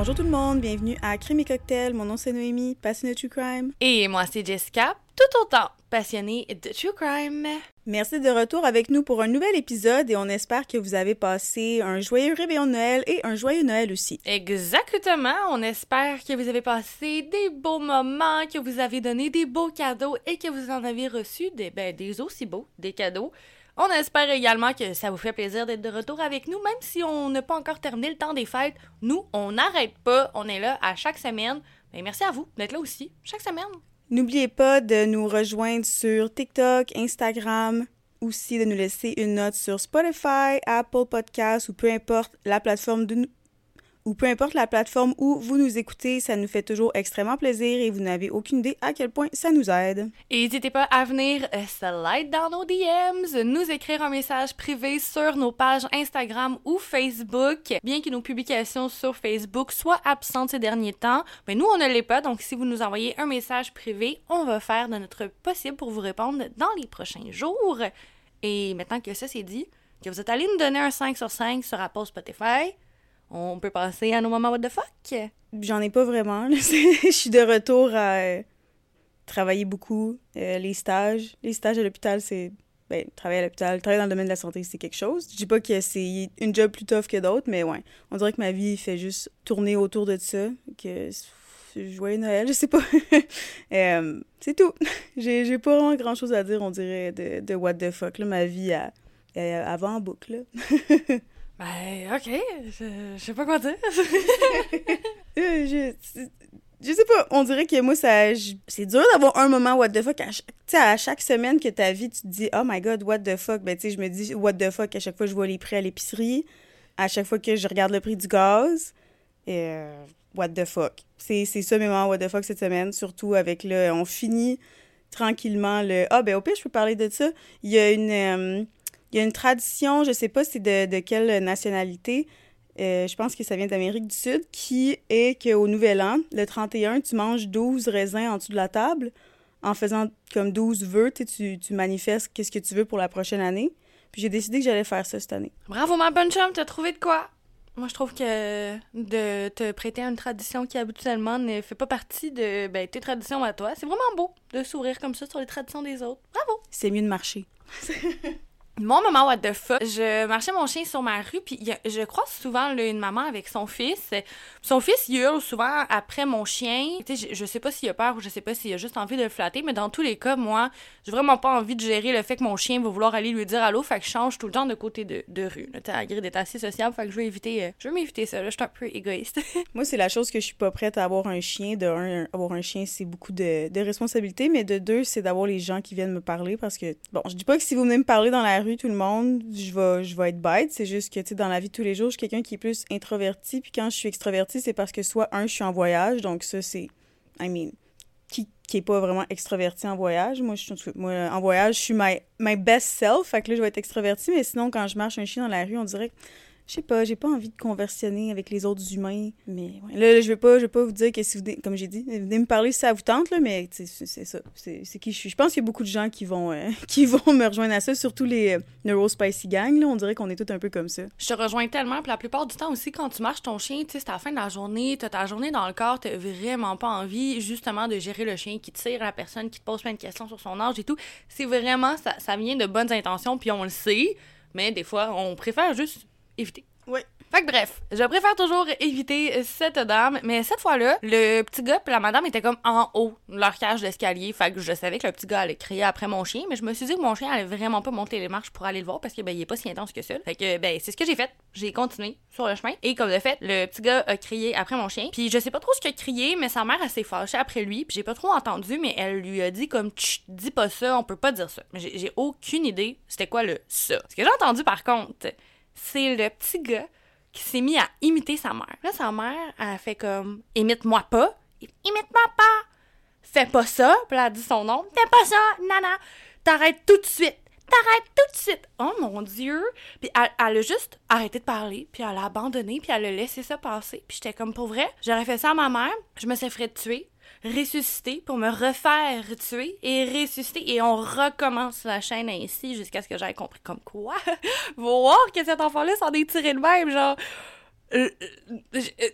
Bonjour tout le monde, bienvenue à Crime et Cocktail. Mon nom c'est Noémie, passionnée de True Crime. Et moi c'est Jessica, tout autant passionnée de True Crime. Merci de retour avec nous pour un nouvel épisode et on espère que vous avez passé un joyeux réveillon de Noël et un joyeux Noël aussi. Exactement, on espère que vous avez passé des beaux moments, que vous avez donné des beaux cadeaux et que vous en avez reçu des, ben, des aussi beaux, des cadeaux. On espère également que ça vous fait plaisir d'être de retour avec nous, même si on n'a pas encore terminé le temps des fêtes. Nous, on n'arrête pas, on est là à chaque semaine. Mais merci à vous d'être là aussi, chaque semaine. N'oubliez pas de nous rejoindre sur TikTok, Instagram, aussi de nous laisser une note sur Spotify, Apple Podcasts ou peu importe la plateforme de, ou peu importe la plateforme où vous nous écoutez, ça nous fait toujours extrêmement plaisir et vous n'avez aucune idée à quel point ça nous aide. Et n'hésitez pas à venir euh, slide dans nos DMs, nous écrire un message privé sur nos pages Instagram ou Facebook. Bien que nos publications sur Facebook soient absentes ces derniers temps, nous on ne l'est pas, donc si vous nous envoyez un message privé, on va faire de notre possible pour vous répondre dans les prochains jours. Et maintenant que ça c'est dit, que vous êtes allé nous donner un 5 sur 5 sur Apple Spotify, on peut passer à nos moments what the fuck? J'en ai pas vraiment. Je suis de retour à euh, travailler beaucoup. Euh, les stages. Les stages à l'hôpital, c'est. Ben, travailler à l'hôpital, travailler dans le domaine de la santé, c'est quelque chose. Je dis pas que c'est une job plus tough que d'autres, mais ouais. On dirait que ma vie fait juste tourner autour de ça. Que joyeux Noël, je sais pas. euh, c'est tout. J'ai pas vraiment grand chose à dire, on dirait, de, de what the fuck. Ma vie avant en boucle. Ben, ok, je, sais pas quoi dire. Euh, je, je sais pas, on dirait que moi, ça c'est dur d'avoir un moment what the fuck. Tu sais, à chaque semaine que ta vie, tu te dis, oh my god, what the fuck. Ben, tu sais, je me dis, what the fuck, à chaque fois que je vois les prix à l'épicerie, à chaque fois que je regarde le prix du gaz. Et, euh, what the fuck. C'est ça mes moments what the fuck cette semaine, surtout avec le. On finit tranquillement le. Ah, ben, au pire, je peux parler de ça. Il y a une. Euh, il y a une tradition, je sais pas c'est de, de, quelle nationalité, euh, je pense que ça vient d'Amérique du Sud, qui est qu'au Nouvel An, le 31, tu manges 12 raisins en dessous de la table en faisant comme 12 vœux, tu, tu manifestes qu'est-ce que tu veux pour la prochaine année. Puis j'ai décidé que j'allais faire ça cette année. Bravo ma bonne chum, t'as trouvé de quoi? Moi, je trouve que de te prêter à une tradition qui habituellement ne fait pas partie de ben, tes traditions à toi, c'est vraiment beau de sourire comme ça sur les traditions des autres. Bravo! C'est mieux de marcher. Mon moment what the fuck, je marchais mon chien sur ma rue puis je croise souvent une maman avec son fils. Son fils il hurle souvent après mon chien. je, je sais pas s'il a peur ou je sais pas s'il a juste envie de le flatter, mais dans tous les cas, moi, j'ai vraiment pas envie de gérer le fait que mon chien va vouloir aller lui dire allô, fait que je change tout le temps de côté de, de rue. Tu à d'être assez sociable, fait que je veux éviter euh, je veux m'éviter ça, là, je suis un peu égoïste. moi, c'est la chose que je suis pas prête à avoir un chien. De un, avoir un chien, c'est beaucoup de, de responsabilités, mais de deux, c'est d'avoir les gens qui viennent me parler parce que bon, je dis pas que si vous venez me parler dans la rue tout le monde, je vais, je vais être bête. C'est juste que, tu sais, dans la vie de tous les jours, je suis quelqu'un qui est plus introverti. Puis quand je suis extroverti, c'est parce que soit, un, je suis en voyage. Donc, ça, c'est. I mean, qui, qui est pas vraiment extroverti en voyage. Moi, je, moi, en voyage, je suis my, my best self. Fait que là, je vais être extroverti. Mais sinon, quand je marche un chien dans la rue, on dirait que je sais pas, j'ai pas envie de conversionner avec les autres humains. Mais là, je vais pas, je vais pas vous dire que si vous, comme j'ai dit, venez me parler si ça vous tente, là, mais c'est ça. C'est qui je suis. Je pense qu'il y a beaucoup de gens qui vont, euh, qui vont me rejoindre à ça, surtout les euh, Neuro Spicy Gang, là. On dirait qu'on est tous un peu comme ça. Je te rejoins tellement, puis la plupart du temps aussi, quand tu marches ton chien, tu sais, c'est à la fin de la journée, t'as ta journée dans le corps, t'as vraiment pas envie, justement, de gérer le chien qui tire la personne, qui te pose plein de questions sur son âge et tout. C'est vraiment, ça vient de bonnes intentions, puis on le sait, mais des fois, on préfère juste éviter. Oui. Fait que bref, je préfère toujours éviter cette dame, mais cette fois-là, le petit gars et la madame étaient comme en haut de leur cage d'escalier, fait que je savais que le petit gars allait crier après mon chien, mais je me suis dit que mon chien allait vraiment pas monter les marches pour aller le voir parce que ben il est pas si intense que ça. Fait que ben c'est ce que j'ai fait, j'ai continué sur le chemin et comme de fait, le petit gars a crié après mon chien, puis je sais pas trop ce qu'il a crié, mais sa mère s'est fâchée après lui, puis j'ai pas trop entendu, mais elle lui a dit comme dis pas ça, on peut pas dire ça. Mais j'ai aucune idée c'était quoi le ça. Ce que j'ai entendu par contre, c'est le petit gars qui s'est mis à imiter sa mère. Là, sa mère, elle a fait comme Imite-moi pas. Imite-moi pas. Fais pas ça. Puis elle a dit son nom. Fais pas ça, nana. T'arrêtes tout de suite. T'arrêtes tout de suite. Oh mon Dieu. Puis elle, elle, a juste arrêté de parler. Puis elle a abandonné. Puis elle a laissé ça passer. Puis j'étais comme pour vrai. J'aurais fait ça à ma mère. Je me serais fait tuer ressusciter pour me refaire tuer et ressusciter et on recommence la chaîne ainsi jusqu'à ce que j'aie compris comme quoi voir que cet enfant-là s'en est tiré de même genre Euh, euh, euh,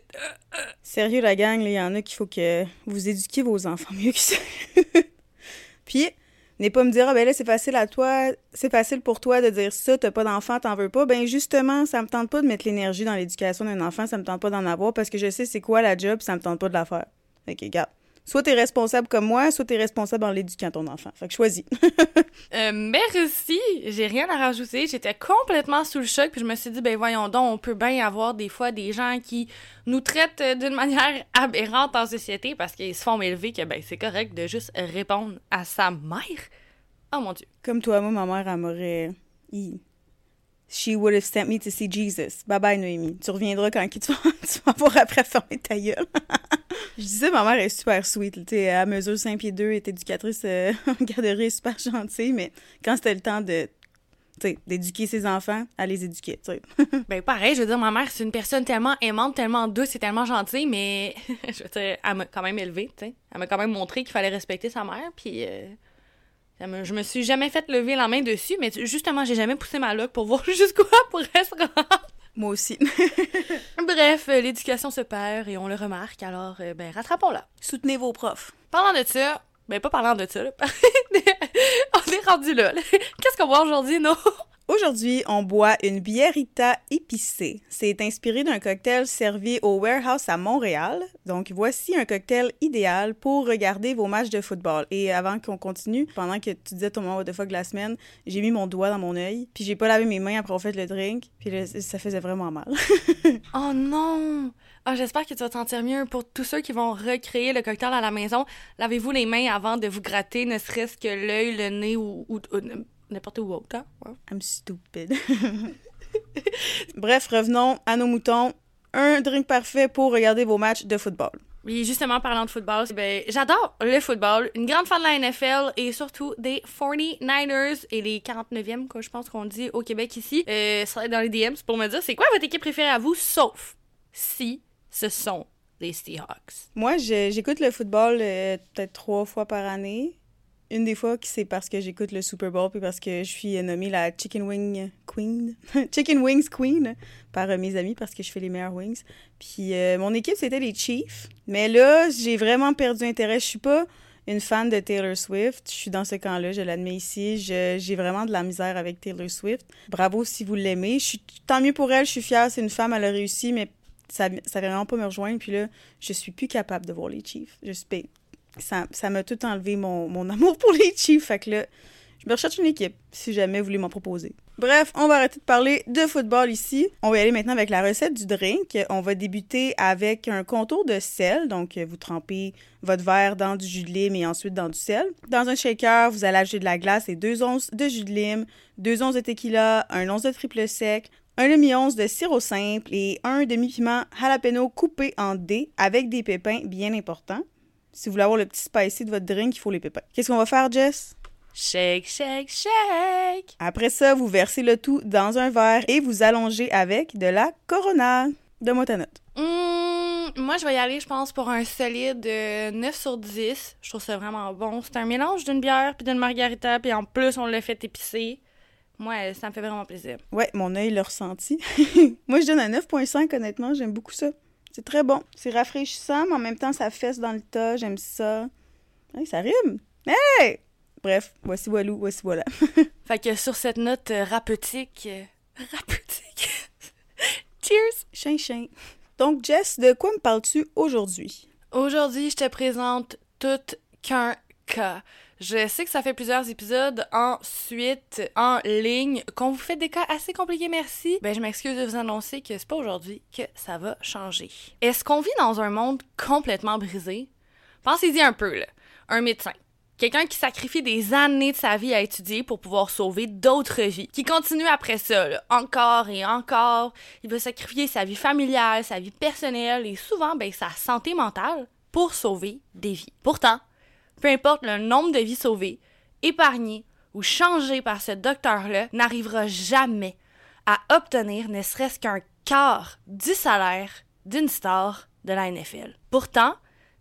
Sérieux, la gang, il y en a qu'il faut que vous éduquiez vos enfants mieux que ça. Puis, n'est pas me dire, ah ben là, c'est facile à toi, c'est facile pour toi de dire ça, t'as pas d'enfant, t'en veux pas. Ben justement, ça me tente pas de mettre l'énergie dans l'éducation d'un enfant, ça me tente pas d'en avoir parce que je sais c'est quoi la job, ça me tente pas de la faire. Fait que. Soit t'es responsable comme moi, soit t'es responsable en l'éduquant ton enfant. Fait que choisis. Euh, merci, j'ai rien à rajouter. J'étais complètement sous le choc, puis je me suis dit, ben voyons donc, on peut bien avoir des fois des gens qui nous traitent euh, d'une manière aberrante en société parce qu'ils se font élever que ben c'est correct de juste répondre à sa mère. Oh mon dieu. comme toi, moi, ma mère, elle m'aurait. She would have sent me to see Jesus. Bye bye, Noémie. Tu reviendras quand tu vas, tu vas avoir après fermer ta gueule. Je disais, ma mère est super sweet. Tu sais, elle mesure 5 pieds 2, est éducatrice euh, en garderie, super gentille, mais quand c'était le temps de. tu sais, d'éduquer ses enfants, elle les sais. Ben pareil, je veux dire, ma mère, c'est une personne tellement aimante, tellement douce et tellement gentille, mais je veux dire, elle m'a quand même élevée, tu sais. Elle m'a quand même montré qu'il fallait respecter sa mère, puis euh, me- je me suis jamais fait lever la main dessus, mais justement, j'ai jamais poussé ma loque pour voir jusqu'où elle pourrait se rendre. Moi aussi. Bref, euh, l'éducation se perd et on le remarque, alors, euh, ben, rattrapons-la. Soutenez vos profs. Parlant de ça, ben pas parlant de ça, là, on est rendu là. là. Qu'est-ce qu'on voit aujourd'hui, non? Aujourd'hui, on boit une biérita épicée. C'est inspiré d'un cocktail servi au Warehouse à Montréal. Donc, voici un cocktail idéal pour regarder vos matchs de football. Et avant qu'on continue, pendant que tu disais ton moment the fuck de la semaine, j'ai mis mon doigt dans mon œil, puis j'ai pas lavé mes mains après avoir fait le drink, puis ça faisait vraiment mal. Oh non! Ah, j'espère que tu vas te sentir mieux. Pour tous ceux qui vont recréer le cocktail à la maison, lavez-vous les mains avant de vous gratter, ne serait-ce que l'œil, le nez ou n'importe où autre. hein? Ouais. I'm stupid. Bref, revenons à nos moutons. Un drink parfait pour regarder vos matchs de football. Oui, justement, parlant de football, ben, j'adore le football. Une grande fan de la NFL et surtout des 49ers et les 49e, quoi, je pense qu'on dit au Québec ici. Euh, ça être dans les DMs pour me dire c'est quoi votre équipe préférée à vous, sauf si ce sont les Seahawks? Moi, j'écoute le football euh, peut-être trois fois par année. Une des fois, c'est parce que j'écoute le Super Bowl, puis parce que je suis nommée la Chicken Wing Queen. Chicken Wings Queen par euh, mes amis, parce que je fais les meilleurs wings. Puis euh, mon équipe, c'était les Chiefs. Mais là, j'ai vraiment perdu intérêt. Je suis pas une fan de Taylor Swift. Je suis dans ce camp-là, je l'admets ici. J'ai vraiment de la misère avec Taylor Swift. Bravo si vous l'aimez. Je suis tant mieux pour elle, je suis fière. C'est une femme, elle a réussi, mais ça, ça va vraiment pas me rejoindre. Puis là, je suis plus capable de voir les Chiefs. Je suis ça ça m'a tout enlevé mon, amour pour les Chiefs. Fait que là, je me recherche une équipe, si jamais vous voulez m'en proposer. Bref, on va arrêter de parler de football ici. On va aller maintenant avec la recette du drink. On va débuter avec un contour de sel. Donc, vous trempez votre verre dans du jus de lime et ensuite dans du sel. Dans un shaker, vous allez ajouter de la glace et deux onces de jus de lime, deux onces de tequila, un once de triple sec, un demi-once de sirop simple et un demi-piment jalapeno coupé en dés avec des pépins bien importants. Si vous voulez avoir le petit spicy de votre drink, il faut les pépins. Qu'est-ce qu'on va faire, Jess? Shake, shake, shake! Après ça, vous versez le tout dans un verre et vous allongez avec de la Corona. De moi ta note. Hum, moi, je vais y aller, je pense, pour un solide euh, 9 sur 10. Je trouve ça vraiment bon. C'est un mélange d'une bière puis d'une margarita, puis en plus, on l'a fait épicer. Moi, ça me fait vraiment plaisir. Ouais, mon œil l'a ressenti. Moi, je donne un 9.5, honnêtement. J'aime beaucoup ça. C'est très bon. C'est rafraîchissant, mais en même temps, ça fesse dans le tas. J'aime ça. Hey, ça rime. Hey! Bref, voici Walou, voici voilà. Fait que sur cette note euh, rapeutique... euh, rapeutique... Cheers! Chin, chin. Donc, Jess, de quoi me parles-tu aujourd'hui? Aujourd'hui, je te présente tout qu'un cas. Je sais que ça fait plusieurs épisodes ensuite en ligne qu'on vous fait des cas assez compliqués, merci. Ben je m'excuse de vous annoncer que c'est pas aujourd'hui que ça va changer. Est-ce qu'on vit dans un monde complètement brisé? Pensez-y un peu là. Un médecin Quelqu'un qui sacrifie des années de sa vie à étudier pour pouvoir sauver d'autres vies. Qui continue après ça, là, encore et encore. Il va sacrifier sa vie familiale, sa vie personnelle et souvent ben, sa santé mentale pour sauver des vies. Pourtant, peu importe le nombre de vies sauvées, épargnées ou changées par ce docteur-là, n'arrivera jamais à obtenir ne serait-ce qu'un quart du salaire d'une star de la NFL. Pourtant,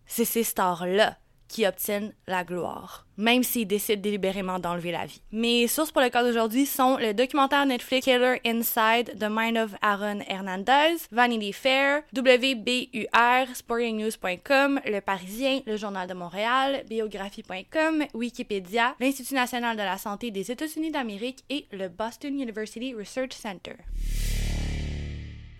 c'est ces stars-là qui obtiennent la gloire, même s'ils décident délibérément d'enlever la vie. Mes sources pour le cas d'aujourd'hui sont le documentaire Netflix Killer Inside The Mind of Aaron Hernandez, Vanity Fair, WBUR, SportingNews.com, Le Parisien, Le Journal de Montréal, Biographie.com, Wikipédia, l'Institut national de la santé des États-Unis d'Amérique et le Boston University Research Center.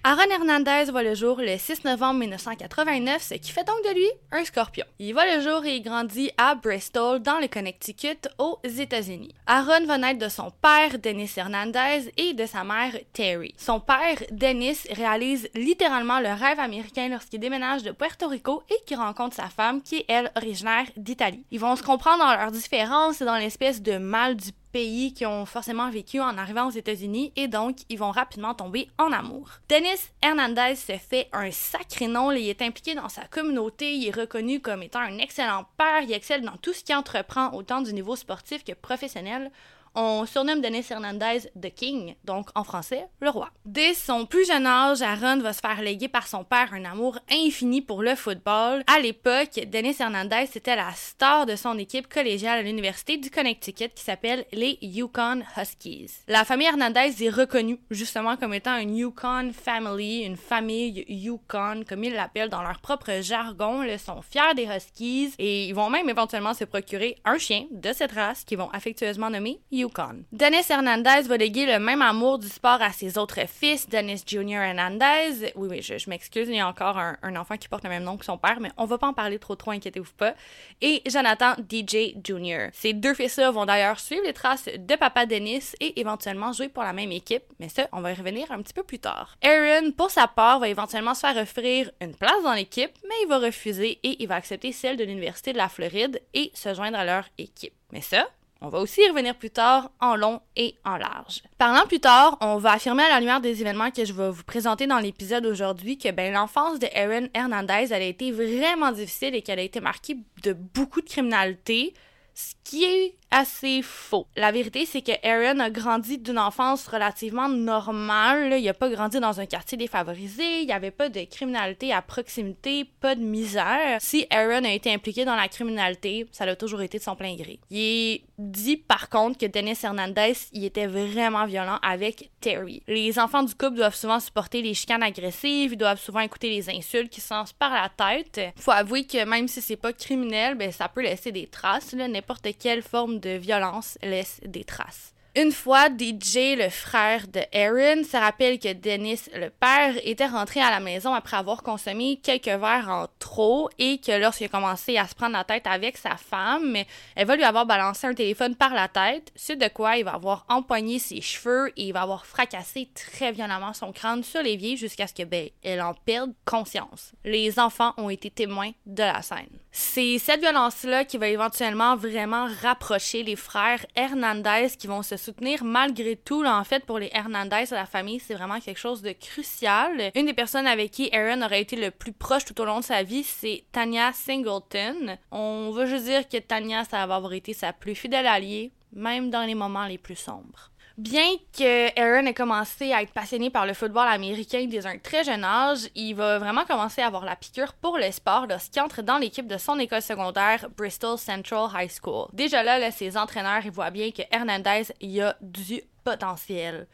Aaron Hernandez voit le jour le 6 novembre 1989, ce qui fait donc de lui un scorpion. Il voit le jour et il grandit à Bristol, dans le Connecticut, aux États-Unis. Aaron va naître de son père, Dennis Hernandez, et de sa mère, Terry. Son père, Dennis, réalise littéralement le rêve américain lorsqu'il déménage de Puerto Rico et qu'il rencontre sa femme, qui est, elle, originaire d'Italie. Ils vont se comprendre dans leurs différences et dans l'espèce de mal du pays qui ont forcément vécu en arrivant aux États-Unis et donc ils vont rapidement tomber en amour. Dennis Hernandez se fait un sacré nom, il est impliqué dans sa communauté, il est reconnu comme étant un excellent père, il excelle dans tout ce qu'il entreprend autant du niveau sportif que professionnel. On surnomme Dennis Hernandez The King, donc en français, le roi. Dès son plus jeune âge, Aaron va se faire léguer par son père un amour infini pour le football. À l'époque, Dennis Hernandez était la star de son équipe collégiale à l'université du Connecticut qui s'appelle les Yukon Huskies. La famille Hernandez est reconnue justement comme étant une Yukon family, une famille Yukon comme ils l'appellent dans leur propre jargon. Ils sont fiers des Huskies et ils vont même éventuellement se procurer un chien de cette race qu'ils vont affectueusement nommer Yukon. Dennis Hernandez va léguer le même amour du sport à ses autres fils, Dennis Jr. Hernandez. Oui, oui, je, m'excuse, il y a encore un, enfant qui porte le même nom que son père, mais on va pas en parler trop trop, inquiétez-vous pas. Et Jonathan DJ Jr. Ces deux fils-là vont d'ailleurs suivre les traces de papa Dennis et éventuellement jouer pour la même équipe, mais ça, on va y revenir un petit peu plus tard. Aaron, pour sa part, va éventuellement se faire offrir une place dans l'équipe, mais il va refuser et il va accepter celle de l'Université de la Floride et se joindre à leur équipe. Mais ça, on va aussi y revenir plus tard en long et en large. Parlant plus tard, on va affirmer à la lumière des événements que je vais vous présenter dans l'épisode aujourd'hui que ben, l'enfance de Erin Hernandez a été vraiment difficile et qu'elle a été marquée de beaucoup de criminalité, ce qui est assez faux. La vérité, c'est que Aaron a grandi d'une enfance relativement normale. Il n'a pas grandi dans un quartier défavorisé, il n'y avait pas de criminalité à proximité, pas de misère. Si Aaron a été impliqué dans la criminalité, ça a toujours été de son plein gré. Il dit par contre que Dennis Hernandez, il était vraiment violent avec Terry. Les enfants du couple doivent souvent supporter les chicanes agressives, ils doivent souvent écouter les insultes qui s'en par la tête. Faut avouer que même si c'est pas criminel, ben ça peut laisser des traces. N'importe quelle forme de violence laisse des traces. Une fois, DJ, le frère de Aaron, se rappelle que Dennis, le père, était rentré à la maison après avoir consommé quelques verres en trop et que lorsqu'il a commencé à se prendre la tête avec sa femme, elle va lui avoir balancé un téléphone par la tête, suite de quoi il va avoir empoigné ses cheveux et il va avoir fracassé très violemment son crâne sur l'évier jusqu'à ce que, ben, elle en perde conscience. Les enfants ont été témoins de la scène. C'est cette violence-là qui va éventuellement vraiment rapprocher les frères Hernandez qui vont se soutenir malgré tout. En fait, pour les Hernandez, la famille, c'est vraiment quelque chose de crucial. Une des personnes avec qui Aaron aurait été le plus proche tout au long de sa vie, c'est Tanya Singleton. On va juste dire que Tanya, ça va avoir été sa plus fidèle alliée, même dans les moments les plus sombres. Bien que Aaron ait commencé à être passionné par le football américain dès un très jeune âge, il va vraiment commencer à avoir la piqûre pour le sport lorsqu'il entre dans l'équipe de son école secondaire Bristol Central High School. Déjà là, ses entraîneurs voient bien que Hernandez y a du potentiel.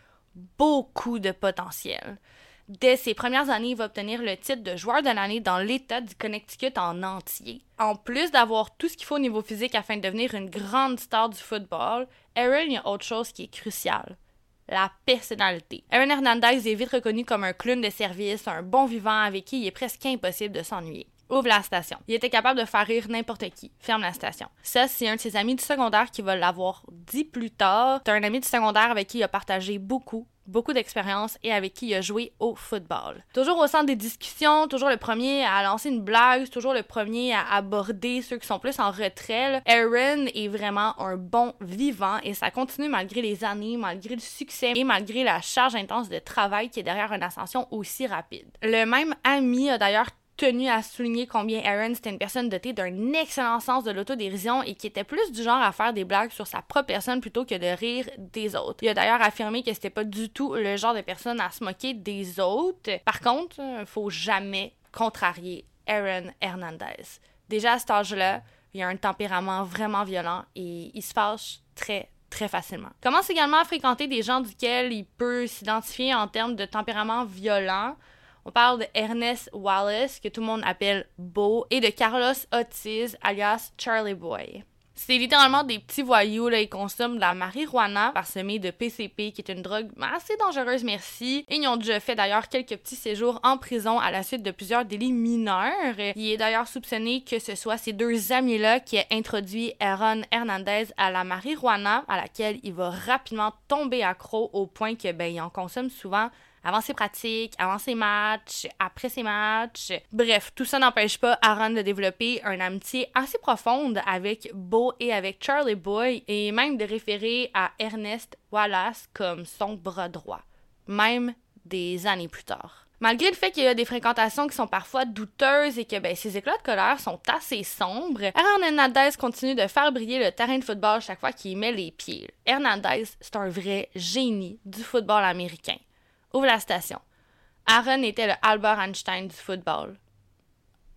Beaucoup de potentiel. Dès ses premières années, il va obtenir le titre de joueur de l'année dans l'État du Connecticut en entier. En plus d'avoir tout ce qu'il faut au niveau physique afin de devenir une grande star du football, Aaron, il y a autre chose qui est cruciale. La personnalité. Aaron Hernandez est vite reconnu comme un clown de service, un bon vivant avec qui il est presque impossible de s'ennuyer. Ouvre la station. Il était capable de faire rire n'importe qui. Ferme la station. Ça, c'est un de ses amis du secondaire qui va l'avoir dit plus tard. C'est un ami du secondaire avec qui il a partagé beaucoup, beaucoup d'expérience et avec qui il a joué au football. Toujours au centre des discussions, toujours le premier à lancer une blague, toujours le premier à aborder ceux qui sont plus en retrait. Aaron est vraiment un bon vivant et ça continue malgré les années, malgré le succès et malgré la charge intense de travail qui est derrière une ascension aussi rapide. Le même ami a d'ailleurs tenu à souligner combien Aaron c'était une personne dotée d'un excellent sens de l'autodérision et qui était plus du genre à faire des blagues sur sa propre personne plutôt que de rire des autres. Il a d'ailleurs affirmé que c'était pas du tout le genre de personne à se moquer des autres. Par contre, faut jamais contrarier Aaron Hernandez. Déjà à cet âge-là, Il a un tempérament vraiment violent et il se fâche très, très facilement. Commence également à fréquenter des gens duquel il peut s'identifier en termes de tempérament violent. On parle de Ernest Wallace, que tout le monde appelle Beau, et de Carlos Otis, alias Charlie Boy. C'est littéralement des petits voyous, là, ils consomment de la marijuana parsemée de PCP, qui est une drogue assez dangereuse, merci. Ils ont déjà fait d'ailleurs quelques petits séjours en prison à la suite de plusieurs délits mineurs. Il est d'ailleurs soupçonné que ce soit ces deux amis-là qui aient introduit Aaron Hernandez à la marijuana, à laquelle il va rapidement tomber accro au point que, ben, il en consomme souvent avant ses pratiques, avant ses matchs, après ses matchs. Bref, tout ça n'empêche pas Aaron de développer une amitié assez profonde avec Beau et avec Charlie Boy et même de référer à Ernest Wallace comme son bras droit, même des années plus tard. Malgré le fait qu'il y a des fréquentations qui sont parfois douteuses et que ben, ses éclats de colère sont assez sombres, Aaron Hernandez continue de faire briller le terrain de football chaque fois qu'il met les pieds. Hernandez, c'est un vrai génie du football américain. Ouvre la station. Aaron était le Albert Einstein du football.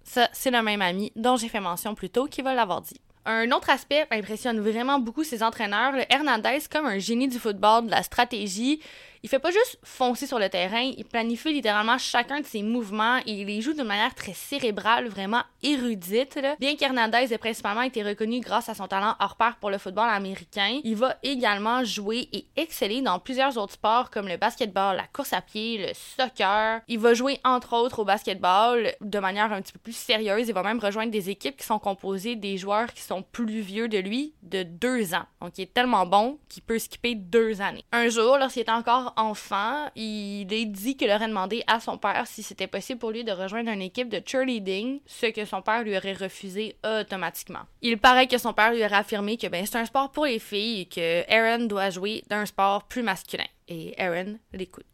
Ça, c'est le même ami dont j'ai fait mention plus tôt qui va l'avoir dit. Un autre aspect impressionne vraiment beaucoup ses entraîneurs. Le Hernandez, comme un génie du football, de la stratégie, il fait pas juste foncer sur le terrain, il planifie littéralement chacun de ses mouvements et il les joue de manière très cérébrale, vraiment érudite. Bien qu'Hernandez ait principalement été reconnu grâce à son talent hors pair pour le football américain, il va également jouer et exceller dans plusieurs autres sports comme le basketball, la course à pied, le soccer. Il va jouer entre autres au basketball de manière un petit peu plus sérieuse. Il va même rejoindre des équipes qui sont composées des joueurs qui sont plus vieux de lui de deux ans. Donc il est tellement bon qu'il peut skipper deux années. Un jour, lorsqu'il était encore enfant, il est dit qu'il aurait demandé à son père si c'était possible pour lui de rejoindre une équipe de cheerleading, ce que son père lui aurait refusé automatiquement. Il paraît que son père lui aurait affirmé que ben, c'est un sport pour les filles et que Aaron doit jouer d'un sport plus masculin. Et Aaron l'écoute.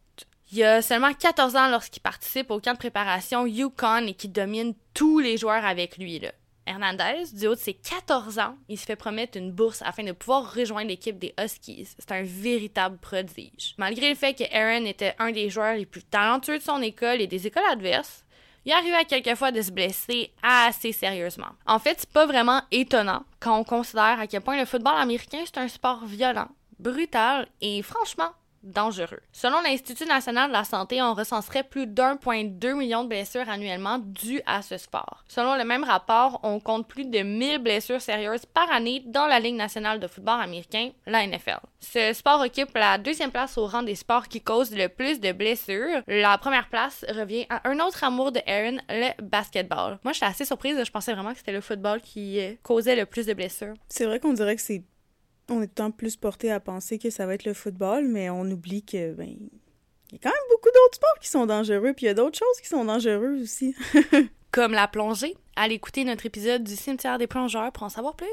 Il a seulement 14 ans lorsqu'il participe au camp de préparation Yukon et qu'il domine tous les joueurs avec lui. Hernandez, du haut de ses 14 ans, il se fait promettre une bourse afin de pouvoir rejoindre l'équipe des Huskies. C'est un véritable prodige. Malgré le fait que Aaron était un des joueurs les plus talentueux de son école et des écoles adverses, il arrivait quelquefois de se blesser assez sérieusement. En fait, c'est pas vraiment étonnant quand on considère à quel point le football américain c'est un sport violent, brutal et franchement dangereux. Selon l'Institut national de la santé, on recenserait plus d'1,2 million de blessures annuellement dues à ce sport. Selon le même rapport, on compte plus de 1000 blessures sérieuses par année dans la Ligue nationale de football américain, la NFL. Ce sport occupe la deuxième place au rang des sports qui causent le plus de blessures. La première place revient à un autre amour de Aaron, le basketball. Moi, j'étais assez surprise, je pensais vraiment que c'était le football qui euh, causait le plus de blessures. C'est vrai qu'on dirait que c'est on est tant plus porté à penser que ça va être le football, mais on oublie que, ben, il y a quand même beaucoup d'autres sports qui sont dangereux, puis il y a d'autres choses qui sont dangereuses aussi. Comme la plongée. Allez écouter notre épisode du cimetière des plongeurs pour en savoir plus.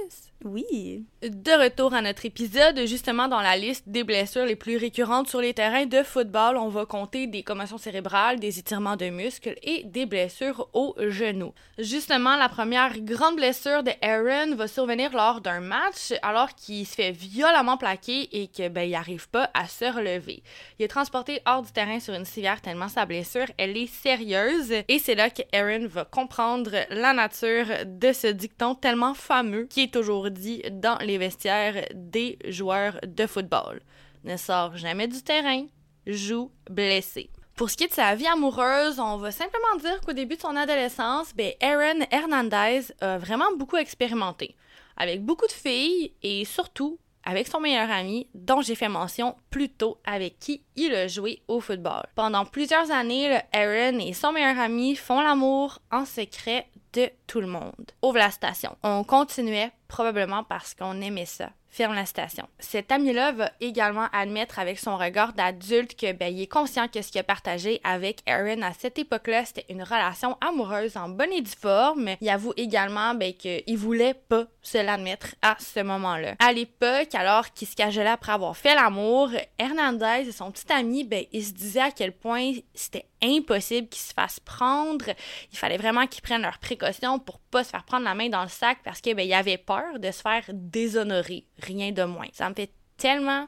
Oui. De retour à notre épisode, justement dans la liste des blessures les plus récurrentes sur les terrains de football, on va compter des commotions cérébrales, des étirements de muscles et des blessures au genou. Justement, la première grande blessure de Aaron va survenir lors d'un match alors qu'il se fait violemment plaquer et que ben il arrive pas à se relever. Il est transporté hors du terrain sur une civière tellement sa blessure elle est sérieuse et c'est là que Aaron va comprendre la nature de ce dicton tellement fameux qui est toujours dit dans les vestiaires des joueurs de football. Ne sort jamais du terrain, joue blessé. Pour ce qui est de sa vie amoureuse, on va simplement dire qu'au début de son adolescence, ben Aaron Hernandez a vraiment beaucoup expérimenté, avec beaucoup de filles et surtout avec son meilleur ami, dont j'ai fait mention plus tôt, avec qui il a joué au football. Pendant plusieurs années, Aaron et son meilleur ami font l'amour en secret de tout le monde. Ouvre la station. On continuait probablement parce qu'on aimait ça ferme la station. Cet ami-là va également admettre avec son regard d'adulte que ben, il est conscient que ce qu'il a partagé avec Aaron à cette époque-là, c'était une relation amoureuse en bonne et due forme. Il avoue également ben, qu'il voulait pas se l'admettre à ce moment-là. À l'époque, alors qu'il se là après avoir fait l'amour, Hernandez et son petit ami, ben, ils se disaient à quel point c'était impossible qu'ils se fassent prendre. Il fallait vraiment qu'ils prennent leurs précautions pour pas se faire prendre la main dans le sac parce que ben, peur de se faire déshonorer, rien de moins. Ça me fait tellement,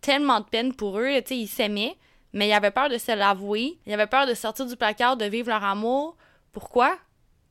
tellement de peine pour eux. Tu ils s'aimaient, mais ils avaient peur de se l'avouer. Ils avaient peur de sortir du placard, de vivre leur amour. Pourquoi?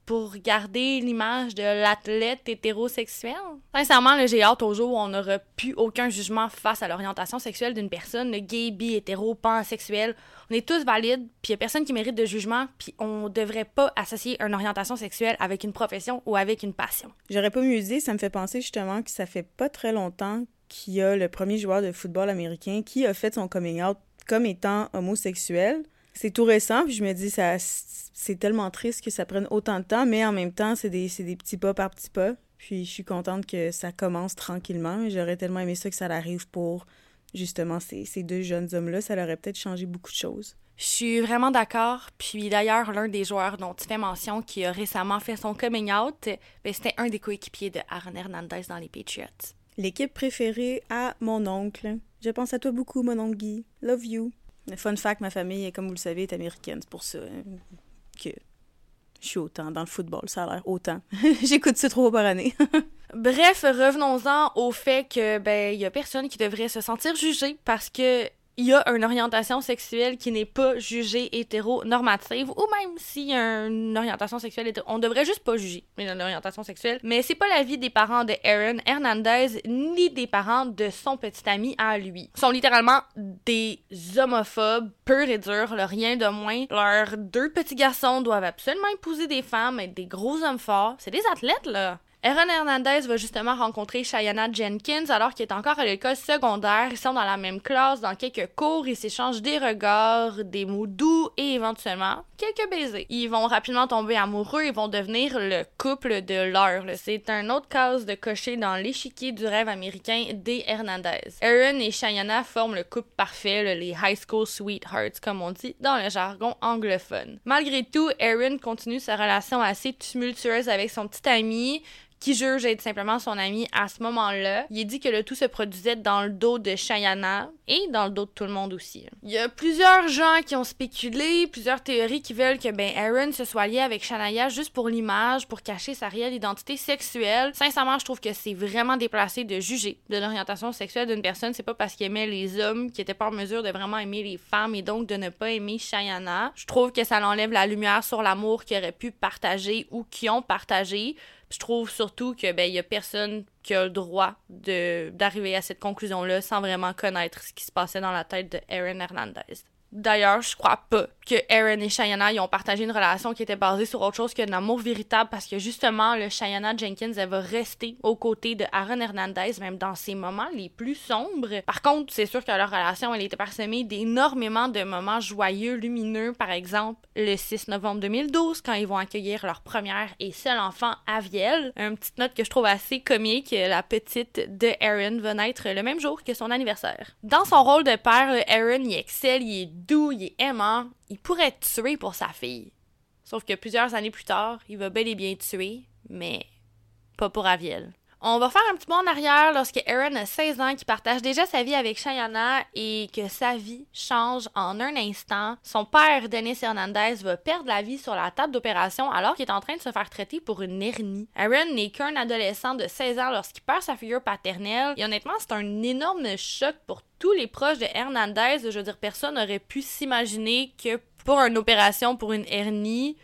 Pour garder l'image de l'athlète hétérosexuel? Sincèrement, j'ai hâte au jour où on n'aura plus aucun jugement face à l'orientation sexuelle d'une personne, le gay, bi, hétéro, pansexuel. On est tous valides, puis il n'y a personne qui mérite de jugement, puis on devrait pas associer une orientation sexuelle avec une profession ou avec une passion. J'aurais pas mieux dit, ça me fait penser justement que ça fait pas très longtemps qu'il y a le premier joueur de football américain qui a fait son coming out comme étant homosexuel. C'est tout récent, puis je me dis, ça, c'est tellement triste que ça prenne autant de temps, mais en même temps, c'est des, des petits pas par petits pas. Puis je suis contente que ça commence tranquillement. J'aurais tellement aimé ça que ça arrive pour justement ces, ces deux jeunes hommes-là. Ça leur aurait peut-être changé beaucoup de choses. Je suis vraiment d'accord. Puis d'ailleurs, l'un des joueurs dont tu fais mention qui a récemment fait son coming out, ben, c'était un des coéquipiers de Aaron Hernandez dans les Patriots. L'équipe préférée à mon oncle. Je pense à toi beaucoup, mon oncle Guy. Love you. Fun fact, ma famille, comme vous le savez, est américaine. C'est pour ça que je suis autant dans le football. Ça a l'air autant. J'écoute ça trop par année. Bref, revenons-en au fait que ben il a personne qui devrait se sentir jugé parce que il y a une orientation sexuelle qui n'est pas jugée hétéronormative, ou même a une orientation sexuelle, on devrait juste pas juger une orientation sexuelle. Mais c'est pas l'avis des parents de Aaron Hernandez ni des parents de son petit ami à lui. Ils sont littéralement des homophobes purs et durs, rien de moins. Leurs deux petits garçons doivent absolument épouser des femmes, être des gros hommes forts. C'est des athlètes, là. Aaron Hernandez va justement rencontrer Cheyenne Jenkins alors qu'il est encore à l'école secondaire. Ils sont dans la même classe, dans quelques cours, ils s'échangent des regards, des mots doux et éventuellement quelques baisers. Ils vont rapidement tomber amoureux et vont devenir le couple de l'heure. C'est un autre case de cocher dans l'échiquier du rêve américain des Hernandez. Aaron et Cheyenne forment le couple parfait, les high school sweethearts comme on dit dans le jargon anglophone. Malgré tout, Aaron continue sa relation assez tumultueuse avec son petit ami qui juge être simplement son ami à ce moment-là. Il est dit que le tout se produisait dans le dos de Chayana et dans le dos de tout le monde aussi. Il y a plusieurs gens qui ont spéculé, plusieurs théories qui veulent que ben Aaron se soit lié avec Shania juste pour l'image, pour cacher sa réelle identité sexuelle. Sincèrement, je trouve que c'est vraiment déplacé de juger de l'orientation sexuelle d'une personne. C'est pas parce qu'il aimait les hommes qui était pas en mesure de vraiment aimer les femmes et donc de ne pas aimer Chayana. Je trouve que ça enlève la lumière sur l'amour qu'ils auraient pu partager ou qui ont partagé je trouve surtout que ben a personne qui a le droit d'arriver à cette conclusion là sans vraiment connaître ce qui se passait dans la tête de Aaron Hernandez. D'ailleurs, je crois pas que Aaron et Cheyenne ont partagé une relation qui était basée sur autre chose qu'un amour véritable parce que justement, le Cheyenne Jenkins, elle va rester aux côtés de Aaron Hernandez, même dans ses moments les plus sombres. Par contre, c'est sûr que leur relation, elle était parsemée d'énormément de moments joyeux, lumineux. Par exemple, le 6 novembre 2012, quand ils vont accueillir leur première et seul enfant, Aviel. Une petite note que je trouve assez comique, la petite de Aaron va naître le même jour que son anniversaire. Dans son rôle de père, Aaron, il excelle, il est doux, il est aimant, il pourrait tuer pour sa fille. Sauf que plusieurs années plus tard, il va bel et bien tuer, mais pas pour Aviel. On va faire un petit bond en arrière lorsque Aaron a 16 ans, qui partage déjà sa vie avec Cheyenne et que sa vie change en un instant. Son père, Dennis Hernandez, va perdre la vie sur la table d'opération alors qu'il est en train de se faire traiter pour une hernie. Aaron n'est qu'un adolescent de 16 ans lorsqu'il perd sa figure paternelle et honnêtement, c'est un énorme choc pour tous les proches de Hernandez. Je veux dire, personne n'aurait pu s'imaginer que pour une opération pour une hernie,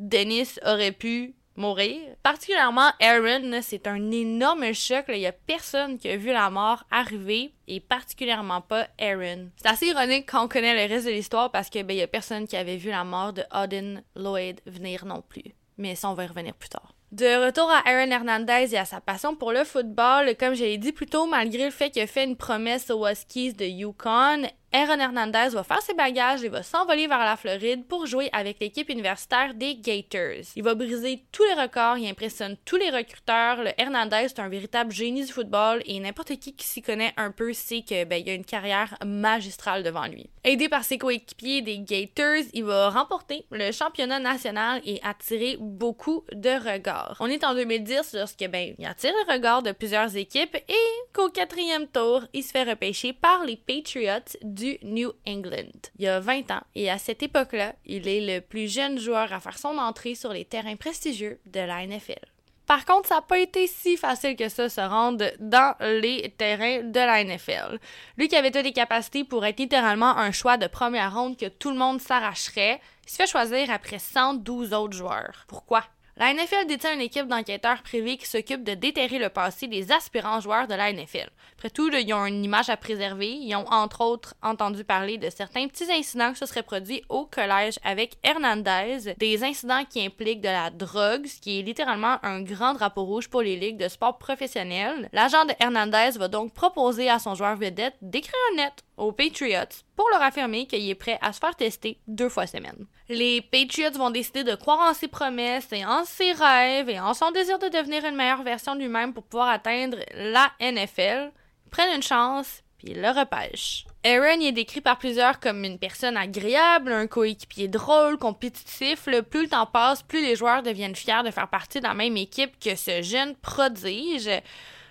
Dennis aurait pu mourir. Particulièrement Aaron, c'est un énorme choc. Il y a personne qui a vu la mort arriver et particulièrement pas Aaron. C'est assez ironique quand on connaît le reste de l'histoire parce que ben, a personne qui avait vu la mort de Auden Lloyd venir non plus. Mais ça, on va y revenir plus tard. De retour à Aaron Hernandez et à sa passion pour le football, comme je l'ai dit plus tôt, malgré le fait qu'il a fait une promesse aux Huskies de Yukon, Aaron Hernandez va faire ses bagages et va s'envoler vers la Floride pour jouer avec l'équipe universitaire des Gators. Il va briser tous les records, il impressionne tous les recruteurs. Le Hernandez est un véritable génie du football et n'importe qui qui s'y connaît un peu sait que ben, a une carrière magistrale devant lui. Aidé par ses coéquipiers des Gators, il va remporter le championnat national et attirer beaucoup de regards. On est en 2010 lorsque ben il attire le regard de plusieurs équipes et qu'au quatrième tour, il se fait repêcher par les Patriots du New England. Il y a 20 ans et à cette époque-là, il est le plus jeune joueur à faire son entrée sur les terrains prestigieux de la NFL. Par contre, ça n'a pas été si facile que ça se rendre dans les terrains de la NFL. Lui qui avait toutes les capacités pour être littéralement un choix de première ronde que tout le monde s'arracherait, il se fait choisir après 112 autres joueurs. Pourquoi? La NFL détient une équipe d'enquêteurs privés qui s'occupe de déterrer le passé des aspirants joueurs de la NFL. Après tout, ils ont une image à préserver. Ils ont entre autres entendu parler de certains petits incidents qui se seraient produits au collège avec Hernandez, des incidents qui impliquent de la drogue, ce qui est littéralement un grand drapeau rouge pour les ligues de sport professionnels. L'agent de Hernandez va donc proposer à son joueur vedette d'écrire un net aux Patriots pour leur affirmer qu'il est prêt à se faire tester deux fois semaine. Les Patriots vont décider de croire en ses promesses et en ses rêves et en son désir de devenir une meilleure version de lui-même pour pouvoir atteindre la NFL. Ils prennent une chance puis le repêchent. Aaron est décrit par plusieurs comme une personne agréable, un coéquipier drôle, compétitif. plus le temps passe, plus les joueurs deviennent fiers de faire partie de la même équipe que ce jeune prodige.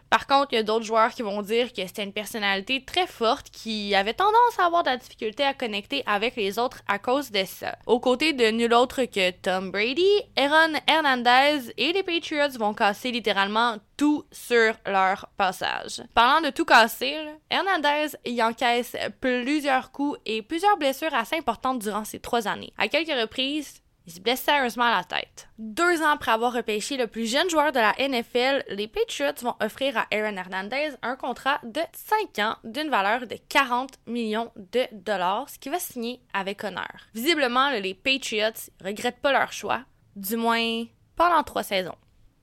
Par contre, il y a d'autres joueurs qui vont dire que c'était une personnalité très forte qui avait tendance à avoir de la difficulté à connecter avec les autres à cause de ça. Aux côtés de nul autre que Tom Brady, Aaron Hernandez et les Patriots vont casser littéralement tout sur leur passage. Parlant de tout casser, Hernandez y encaisse plusieurs coups et plusieurs blessures assez importantes durant ces trois années. À quelques reprises, il se blesse sérieusement à la tête. Deux ans après avoir repêché le plus jeune joueur de la NFL, les Patriots vont offrir à Aaron Hernandez un contrat de 5 ans d'une valeur de 40 millions de dollars, ce qui va signer avec honneur. Visiblement, les Patriots regrettent pas leur choix, du moins pendant trois saisons.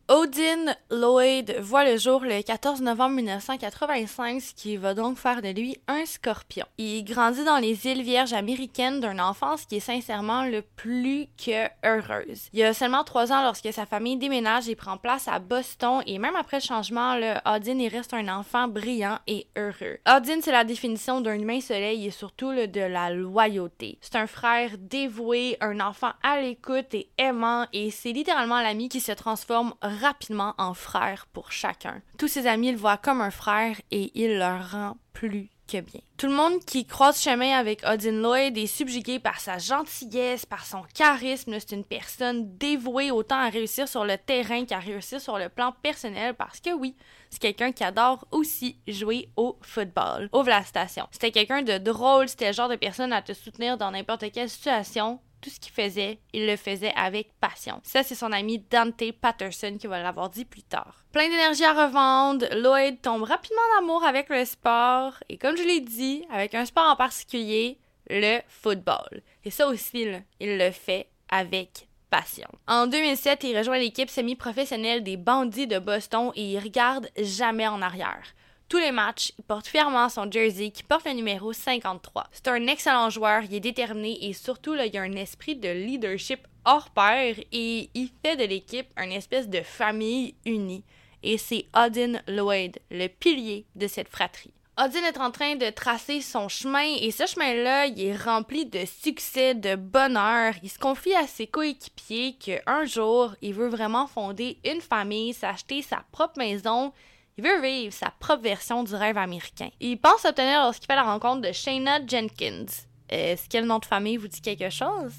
Odin Lloyd voit le jour le 14 novembre 1985, ce qui va donc faire de lui un scorpion. Il grandit dans les îles Vierges américaines d'une enfance qui est sincèrement le plus que heureuse. Il a seulement trois ans lorsque sa famille déménage et prend place à Boston, et même après le changement, le Odin il reste un enfant brillant et heureux. Odin, c'est la définition d'un humain soleil et surtout le de la loyauté. C'est un frère dévoué, un enfant à l'écoute et aimant, et c'est littéralement l'ami qui se transforme rapidement en frère pour chacun. Tous ses amis le voient comme un frère et il leur rend plus que bien. Tout le monde qui croise chemin avec Odin Lloyd est subjugué par sa gentillesse, par son charisme. C'est une personne dévouée autant à réussir sur le terrain qu'à réussir sur le plan personnel parce que oui, c'est quelqu'un qui adore aussi jouer au football. Ouvre la station. C'était quelqu'un de drôle, c'était le genre de personne à te soutenir dans n'importe quelle situation tout ce qu'il faisait, il le faisait avec passion. Ça, c'est son ami Dante Patterson qui va l'avoir dit plus tard. Plein d'énergie à revendre, Lloyd tombe rapidement en amour avec le sport et comme je l'ai dit, avec un sport en particulier, le football. Et ça aussi, il le fait avec passion. En 2007, il rejoint l'équipe semi-professionnelle des Bandits de Boston et il regarde jamais en arrière tous les matchs, il porte fièrement son jersey qui porte le numéro 53. C'est un excellent joueur, il est déterminé et surtout là, il a un esprit de leadership hors pair et il fait de l'équipe une espèce de famille unie. Et c'est Odin Lloyd, le pilier de cette fratrie. Odin est en train de tracer son chemin et ce chemin-là, il est rempli de succès, de bonheur. Il se confie à ses coéquipiers qu'un jour, il veut vraiment fonder une famille, s'acheter sa propre maison il veut vivre sa propre version du rêve américain. Il pense obtenir lorsqu'il fait la rencontre de Shayna Jenkins. Est-ce que le nom de famille vous dit quelque chose?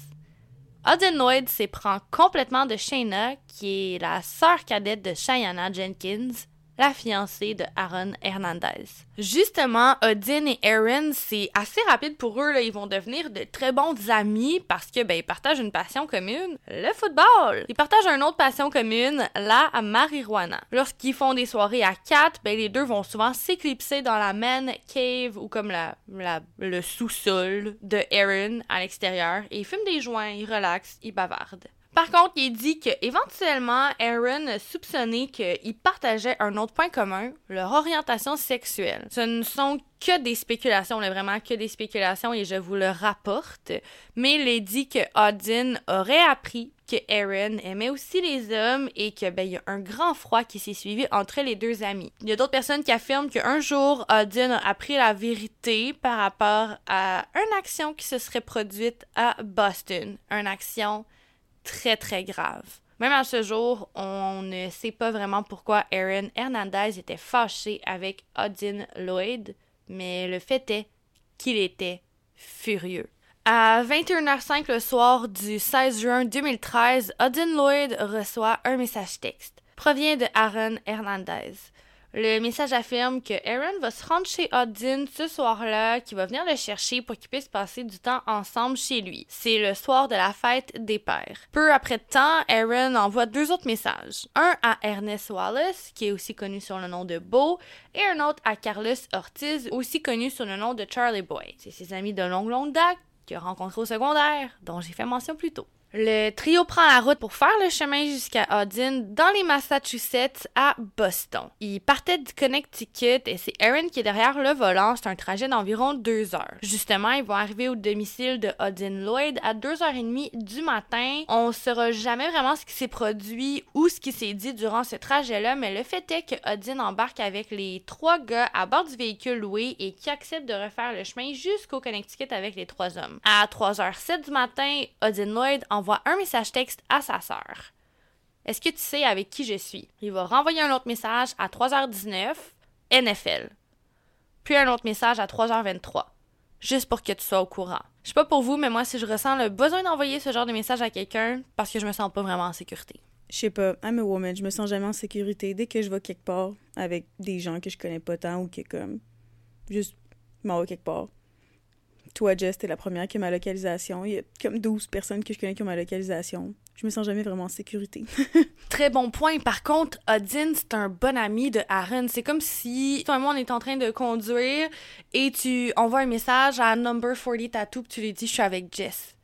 Odin Lloyd s'éprend complètement de Shayna, qui est la sœur cadette de Cheyenne Jenkins, la fiancée de Aaron Hernandez. Justement, Odin et Aaron, c'est assez rapide pour eux. Là. Ils vont devenir de très bons amis parce que ben, ils partagent une passion commune, le football. Ils partagent une autre passion commune, la marijuana. Lorsqu'ils font des soirées à quatre, ben, les deux vont souvent s'éclipser dans la man cave ou comme la, le sous-sol de Aaron à l'extérieur et ils fument des joints, ils relaxent, ils bavardent. Par contre, il dit qu'éventuellement, Aaron soupçonnait qu'ils partageaient un autre point commun, leur orientation sexuelle. Ce ne sont que des spéculations, vraiment que des spéculations et je vous le rapporte. Mais il dit que Odin aurait appris que Aaron aimait aussi les hommes et que ben, y a un grand froid qui s'est suivi entre les deux amis. Il y a d'autres personnes qui affirment qu'un jour, Odin a appris la vérité par rapport à une action qui se serait produite à Boston. Une action très très grave. Même à ce jour, on ne sait pas vraiment pourquoi Aaron Hernandez était fâché avec Odin Lloyd, mais le fait est qu'il était furieux. À 21h05 le soir du 16 juin 2013, Odin Lloyd reçoit un message texte. Provient de Aaron Hernandez. Le message affirme que Aaron va se rendre chez Odin ce soir-là, qu'il va venir le chercher pour qu'ils puissent passer du temps ensemble chez lui. C'est le soir de la fête des pères. Peu après de temps, Aaron envoie deux autres messages. Un à Ernest Wallace, qui est aussi connu sur le nom de Beau, et un autre à Carlos Ortiz, aussi connu sous le nom de Charlie Boy. C'est ses amis de longue longue date qu'il a rencontrés au secondaire, dont j'ai fait mention plus tôt. Le trio prend la route pour faire le chemin jusqu'à Odin dans les Massachusetts à Boston. Ils partaient du Connecticut et c'est Aaron qui est derrière le volant. C'est un trajet d'environ deux heures. Justement, ils vont arriver au domicile de Odin Lloyd à 2h30 du matin. On saura jamais vraiment ce qui s'est produit ou ce qui s'est dit durant ce trajet-là, mais le fait est que Odin embarque avec les trois gars à bord du véhicule loué et qui accepte de refaire le chemin jusqu'au Connecticut avec les trois hommes. À 3h07 du matin, Odin Lloyd envoie un message texte à sa sœur. Est-ce que tu sais avec qui je suis? Il va renvoyer un autre message à 3h19, NFL. Puis un autre message à 3h23, juste pour que tu sois au courant. Je sais pas pour vous, mais moi, si je ressens le besoin d'envoyer ce genre de message à quelqu'un, parce que je me sens pas vraiment en sécurité. Je sais pas, I'm a woman, je me sens jamais en sécurité dès que je vais quelque part avec des gens que je connais pas tant ou que comme juste m'en quelque part. Toi, Jess, t'es la première qui a ma localisation. Il y a comme 12 personnes que je connais qui ont ma localisation. Je me sens jamais vraiment en sécurité. Très bon point. Par contre, Odin, c'est un bon ami de Aaron. C'est comme si toi et moi, on est en train de conduire et tu envoies un message à Number 40 Tattoo puis tu lui dis « Je suis avec Jess.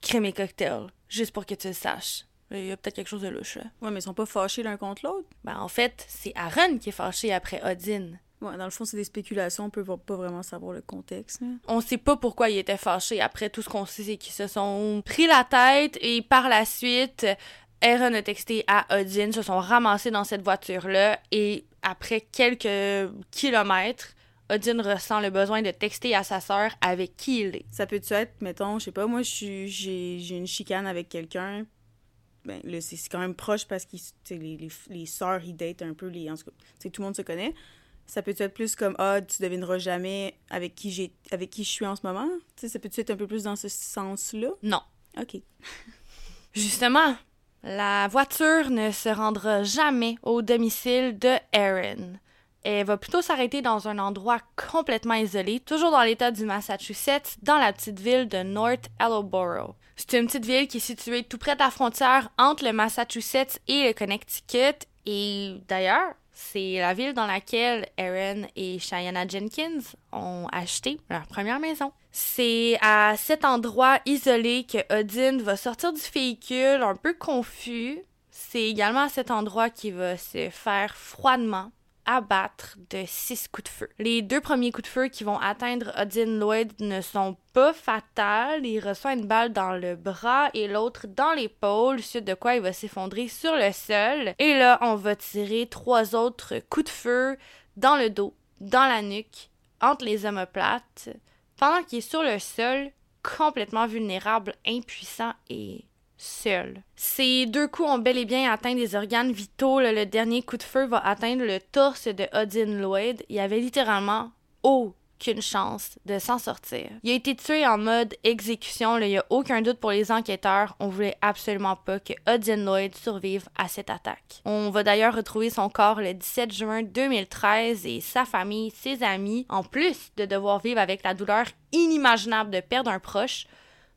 Crème et cocktail. » Juste pour que tu le saches. Il y a peut-être quelque chose de louche, là. ouais, mais ils sont pas fâchés l'un contre l'autre. Ben, en fait, c'est Aaron qui est fâché après Odin. Ouais, dans le fond, c'est des spéculations, on peut pas vraiment savoir le contexte. On sait pas pourquoi ils étaient fâchés. Après, tout ce qu'on sait, c'est qu'ils se sont pris la tête et par la suite, Aaron a texté à Odin, se sont ramassés dans cette voiture-là et après quelques kilomètres, Odin ressent le besoin de texter à sa sœur avec qui il est. Ça peut-tu être, mettons, je sais pas, moi, j'ai une chicane avec quelqu'un. Ben, là, c'est quand même proche parce que les, les, les sœurs, ils datent un peu, les, en tout cas, tout le monde se connaît. Ça peut être plus comme, ah, tu devineras jamais avec qui, j'ai avec qui je suis en ce moment? Tu sais, ça peut être un peu plus dans ce sens-là? Non. OK. Justement, la voiture ne se rendra jamais au domicile de Aaron. Elle va plutôt s'arrêter dans un endroit complètement isolé, toujours dans l'état du Massachusetts, dans la petite ville de North Attleboro. C'est une petite ville qui est située tout près de la frontière entre le Massachusetts et le Connecticut. Et d'ailleurs, c'est la ville dans laquelle Aaron et Cheyenne Jenkins ont acheté leur première maison. C'est à cet endroit isolé que Odin va sortir du véhicule un peu confus. C'est également à cet endroit qu'il va se faire froidement abattre de six coups de feu. Les deux premiers coups de feu qui vont atteindre Odin Lloyd ne sont pas fatals. Il reçoit une balle dans le bras et l'autre dans l'épaule, suite de quoi il va s'effondrer sur le sol. Et là, on va tirer trois autres coups de feu dans le dos, dans la nuque, entre les omoplates, pendant qu'il est sur le sol, complètement vulnérable, impuissant et seul. Ces deux coups ont bel et bien atteint des organes vitaux. Le dernier coup de feu va atteindre le torse de Odin Lloyd. Il avait littéralement aucune chance de s'en sortir. Il a été tué en mode exécution. Il n'y a aucun doute pour les enquêteurs. On voulait absolument pas que Odin Lloyd survive à cette attaque. On va d'ailleurs retrouver son corps le 17 juin 2013 et sa famille, ses amis, en plus de devoir vivre avec la douleur inimaginable de perdre un proche,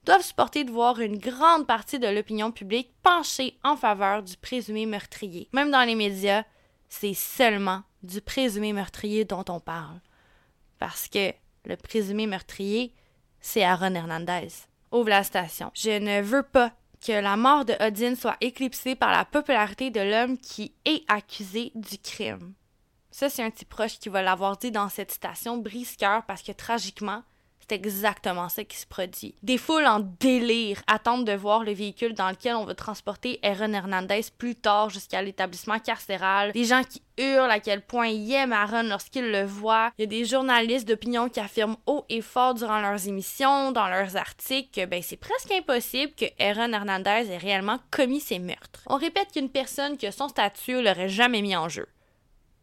doivent supporter de voir une grande partie de l'opinion publique pencher en faveur du présumé meurtrier. Même dans les médias, c'est seulement du présumé meurtrier dont on parle. Parce que le présumé meurtrier, c'est Aaron Hernandez. Ouvre la station. Je ne veux pas que la mort de Odin soit éclipsée par la popularité de l'homme qui est accusé du crime. Ça, c'est un petit proche qui va l'avoir dit dans cette station brise-cœur parce que tragiquement, c'est exactement ça qui se produit. Des foules en délire attendent de voir le véhicule dans lequel on va transporter Aaron Hernandez plus tard jusqu'à l'établissement carcéral. Des gens qui hurlent à quel point ils aiment Aaron lorsqu'ils le voient. Il y a des journalistes d'opinion qui affirment haut et fort durant leurs émissions, dans leurs articles, que ben, c'est presque impossible que Aaron Hernandez ait réellement commis ces meurtres. On répète qu'une personne qui a son statut l'aurait jamais mis en jeu.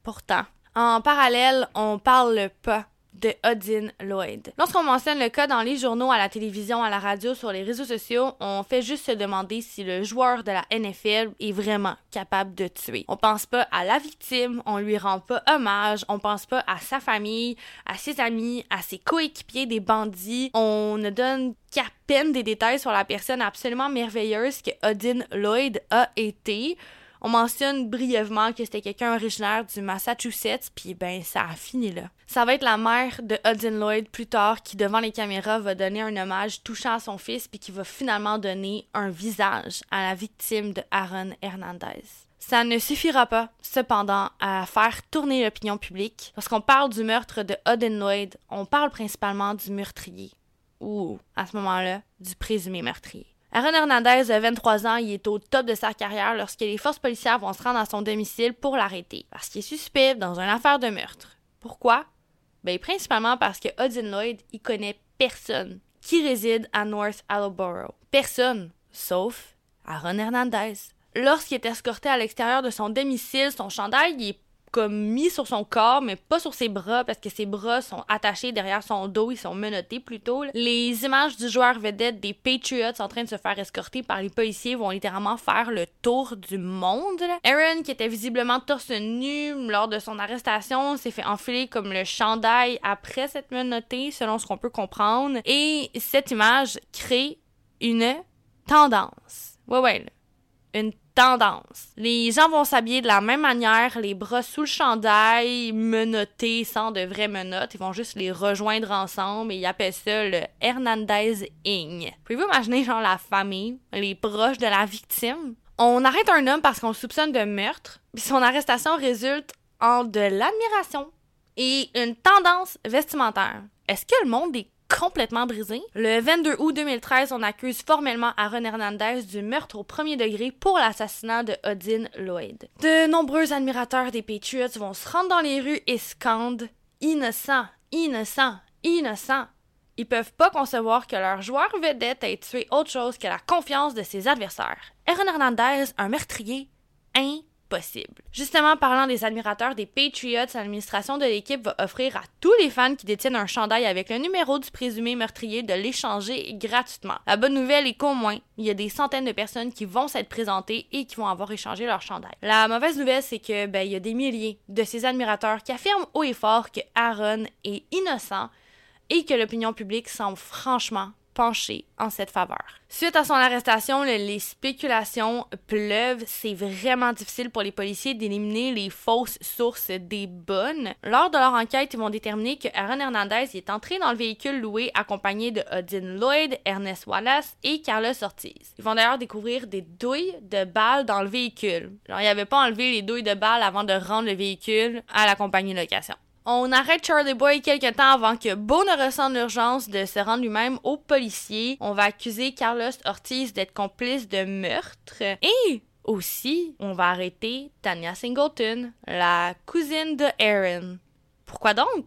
Pourtant, en parallèle, on parle pas de Odin Lloyd. Lorsqu'on mentionne le cas dans les journaux, à la télévision, à la radio, sur les réseaux sociaux, on fait juste se demander si le joueur de la NFL est vraiment capable de tuer. On pense pas à la victime, on lui rend pas hommage, on pense pas à sa famille, à ses amis, à ses coéquipiers des bandits. On ne donne qu'à peine des détails sur la personne absolument merveilleuse que Odin Lloyd a été. On mentionne brièvement que c'était quelqu'un originaire du Massachusetts, puis ben ça a fini là. Ça va être la mère de Odin Lloyd plus tard qui devant les caméras va donner un hommage touchant à son fils puis qui va finalement donner un visage à la victime de Aaron Hernandez. Ça ne suffira pas, cependant, à faire tourner l'opinion publique. Lorsqu'on parle du meurtre de Odin Lloyd, on parle principalement du meurtrier. Ou, à ce moment-là, du présumé meurtrier. Aaron Hernandez, a 23 ans, il est au top de sa carrière lorsque les forces policières vont se rendre à son domicile pour l'arrêter, parce qu'il est suspect dans une affaire de meurtre. Pourquoi? Ben, principalement parce que Odin Lloyd, il connaît personne qui réside à North Attleboro. Personne, sauf Aaron Hernandez. Lorsqu'il est escorté à l'extérieur de son domicile, son chandail il est comme mis sur son corps, mais pas sur ses bras parce que ses bras sont attachés derrière son dos, ils sont menottés plutôt. Les images du joueur vedette des Patriots en train de se faire escorter par les policiers vont littéralement faire le tour du monde. Aaron, qui était visiblement torse nu lors de son arrestation, s'est fait enfiler comme le chandail après cette menottée, selon ce qu'on peut comprendre. Et cette image crée une tendance. Ouais, ouais, une Les gens vont s'habiller de la même manière, les bras sous le chandail, menottés sans de vraies menottes. Ils vont juste les rejoindre ensemble et ils appellent ça le Hernandez Ing. Pouvez-vous imaginer, genre, la famille, les proches de la victime? On arrête un homme parce qu'on soupçonne de meurtre, puis son arrestation résulte en de l'admiration et une tendance vestimentaire. Est-ce que le monde est complètement brisé. Le 22 août 2013, on accuse formellement Aaron Hernandez du meurtre au premier degré pour l'assassinat de Odin Lloyd. De nombreux admirateurs des Patriots vont se rendre dans les rues et scandent innocent, innocent, innocent. Ils peuvent pas concevoir que leur joueur vedette ait tué autre chose que la confiance de ses adversaires. Aaron Hernandez, un meurtrier, possible. Justement, parlant des admirateurs des Patriots, l'administration de l'équipe va offrir à tous les fans qui détiennent un chandail avec le numéro du présumé meurtrier de l'échanger gratuitement. La bonne nouvelle est qu'au moins, il y a des centaines de personnes qui vont s'être présentées et qui vont avoir échangé leur chandail. La mauvaise nouvelle, c'est que ben, il y a des milliers de ces admirateurs qui affirment haut et fort que Aaron est innocent et que l'opinion publique semble franchement penché en cette faveur. Suite à son arrestation, les spéculations pleuvent. C'est vraiment difficile pour les policiers d'éliminer les fausses sources des bonnes. Lors de leur enquête, ils vont déterminer que Aaron Hernandez est entré dans le véhicule loué accompagné de Odin Lloyd, Ernest Wallace et Carlos Ortiz. Ils vont d'ailleurs découvrir des douilles de balles dans le véhicule. Genre, ils n'avaient pas enlevé les douilles de balles avant de rendre le véhicule à la compagnie location. On arrête Charlie Boy quelques temps avant que Beau ne ressente l'urgence de se rendre lui-même au policier. On va accuser Carlos Ortiz d'être complice de meurtre. Et aussi, on va arrêter Tanya Singleton, la cousine de Aaron. Pourquoi donc?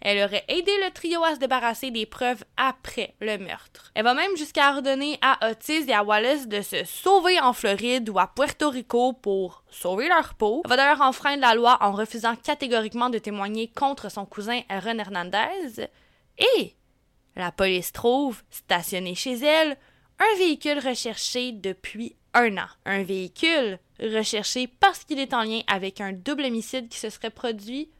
Elle aurait aidé le trio à se débarrasser des preuves après le meurtre. Elle va même jusqu'à ordonner à Otis et à Wallace de se sauver en Floride ou à Puerto Rico pour sauver leur peau. Elle va d'ailleurs enfreindre la loi en refusant catégoriquement de témoigner contre son cousin Aaron Hernandez. Et la police trouve, stationné chez elle, un véhicule recherché depuis un an. Un véhicule recherché parce qu'il est en lien avec un double homicide qui se serait produit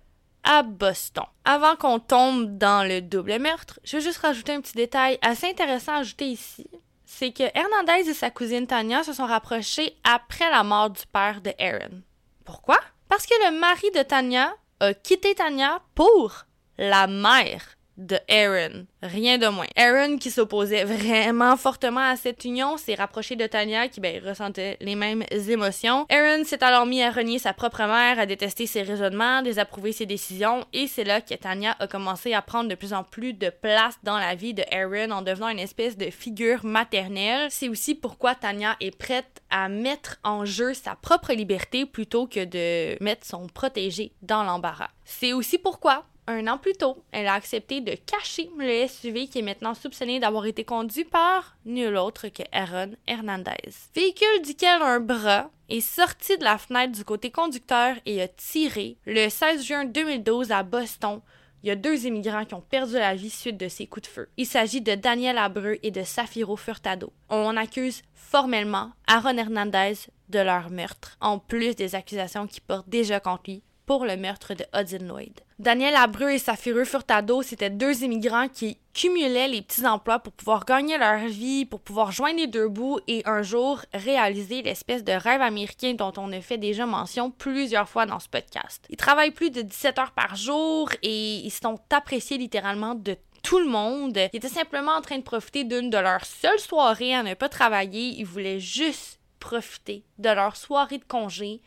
à Boston. Avant qu'on tombe dans le double meurtre, je veux juste rajouter un petit détail assez intéressant à ajouter ici. C'est que Hernandez et sa cousine Tania se sont rapprochés après la mort du père de Aaron. Pourquoi? Parce que le mari de Tania a quitté Tania pour la mère de Aaron. Rien de moins. Aaron, qui s'opposait vraiment fortement à cette union, s'est rapproché de Tanya, qui ben, ressentait les mêmes émotions. Aaron s'est alors mis à renier sa propre mère, à détester ses raisonnements, désapprouver ses décisions, et c'est là que Tanya a commencé à prendre de plus en plus de place dans la vie de Aaron en devenant une espèce de figure maternelle. C'est aussi pourquoi Tanya est prête à mettre en jeu sa propre liberté plutôt que de mettre son protégé dans l'embarras. C'est aussi pourquoi un an plus tôt, elle a accepté de cacher le SUV qui est maintenant soupçonné d'avoir été conduit par nul autre que Aaron Hernandez. Véhicule duquel un bras est sorti de la fenêtre du côté conducteur et a tiré le 16 juin 2012 à Boston il y a deux immigrants qui ont perdu la vie suite de ces coups de feu. Il s'agit de Daniel Abreu et de Safiro Furtado. On accuse formellement Aaron Hernandez de leur meurtre, en plus des accusations qui portent déjà contre lui pour le meurtre de Hudson Lloyd. Daniel Abreu et Safiro Furtado, c'était deux immigrants qui cumulaient les petits emplois pour pouvoir gagner leur vie, pour pouvoir joindre les deux bouts et un jour réaliser l'espèce de rêve américain dont on a fait déjà mention plusieurs fois dans ce podcast. Ils travaillent plus de 17 heures par jour et ils sont appréciés littéralement de tout le monde. Ils étaient simplement en train de profiter d'une de leurs seules soirées à ne pas travailler. Ils voulaient juste profiter de leur soirée de congé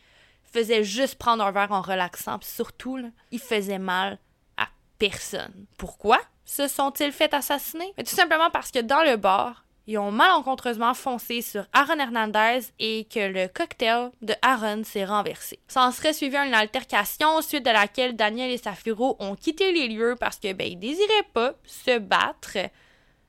faisait juste prendre un verre en relaxant, puis surtout, là, il faisait mal à personne. Pourquoi se sont-ils fait assassiner? tout simplement parce que dans le bar, ils ont malencontreusement foncé sur Aaron Hernandez et que le cocktail de Aaron s'est renversé. Ça en serait suivi une altercation suite de laquelle Daniel et Safiro ont quitté les lieux parce que ben ils désiraient pas se battre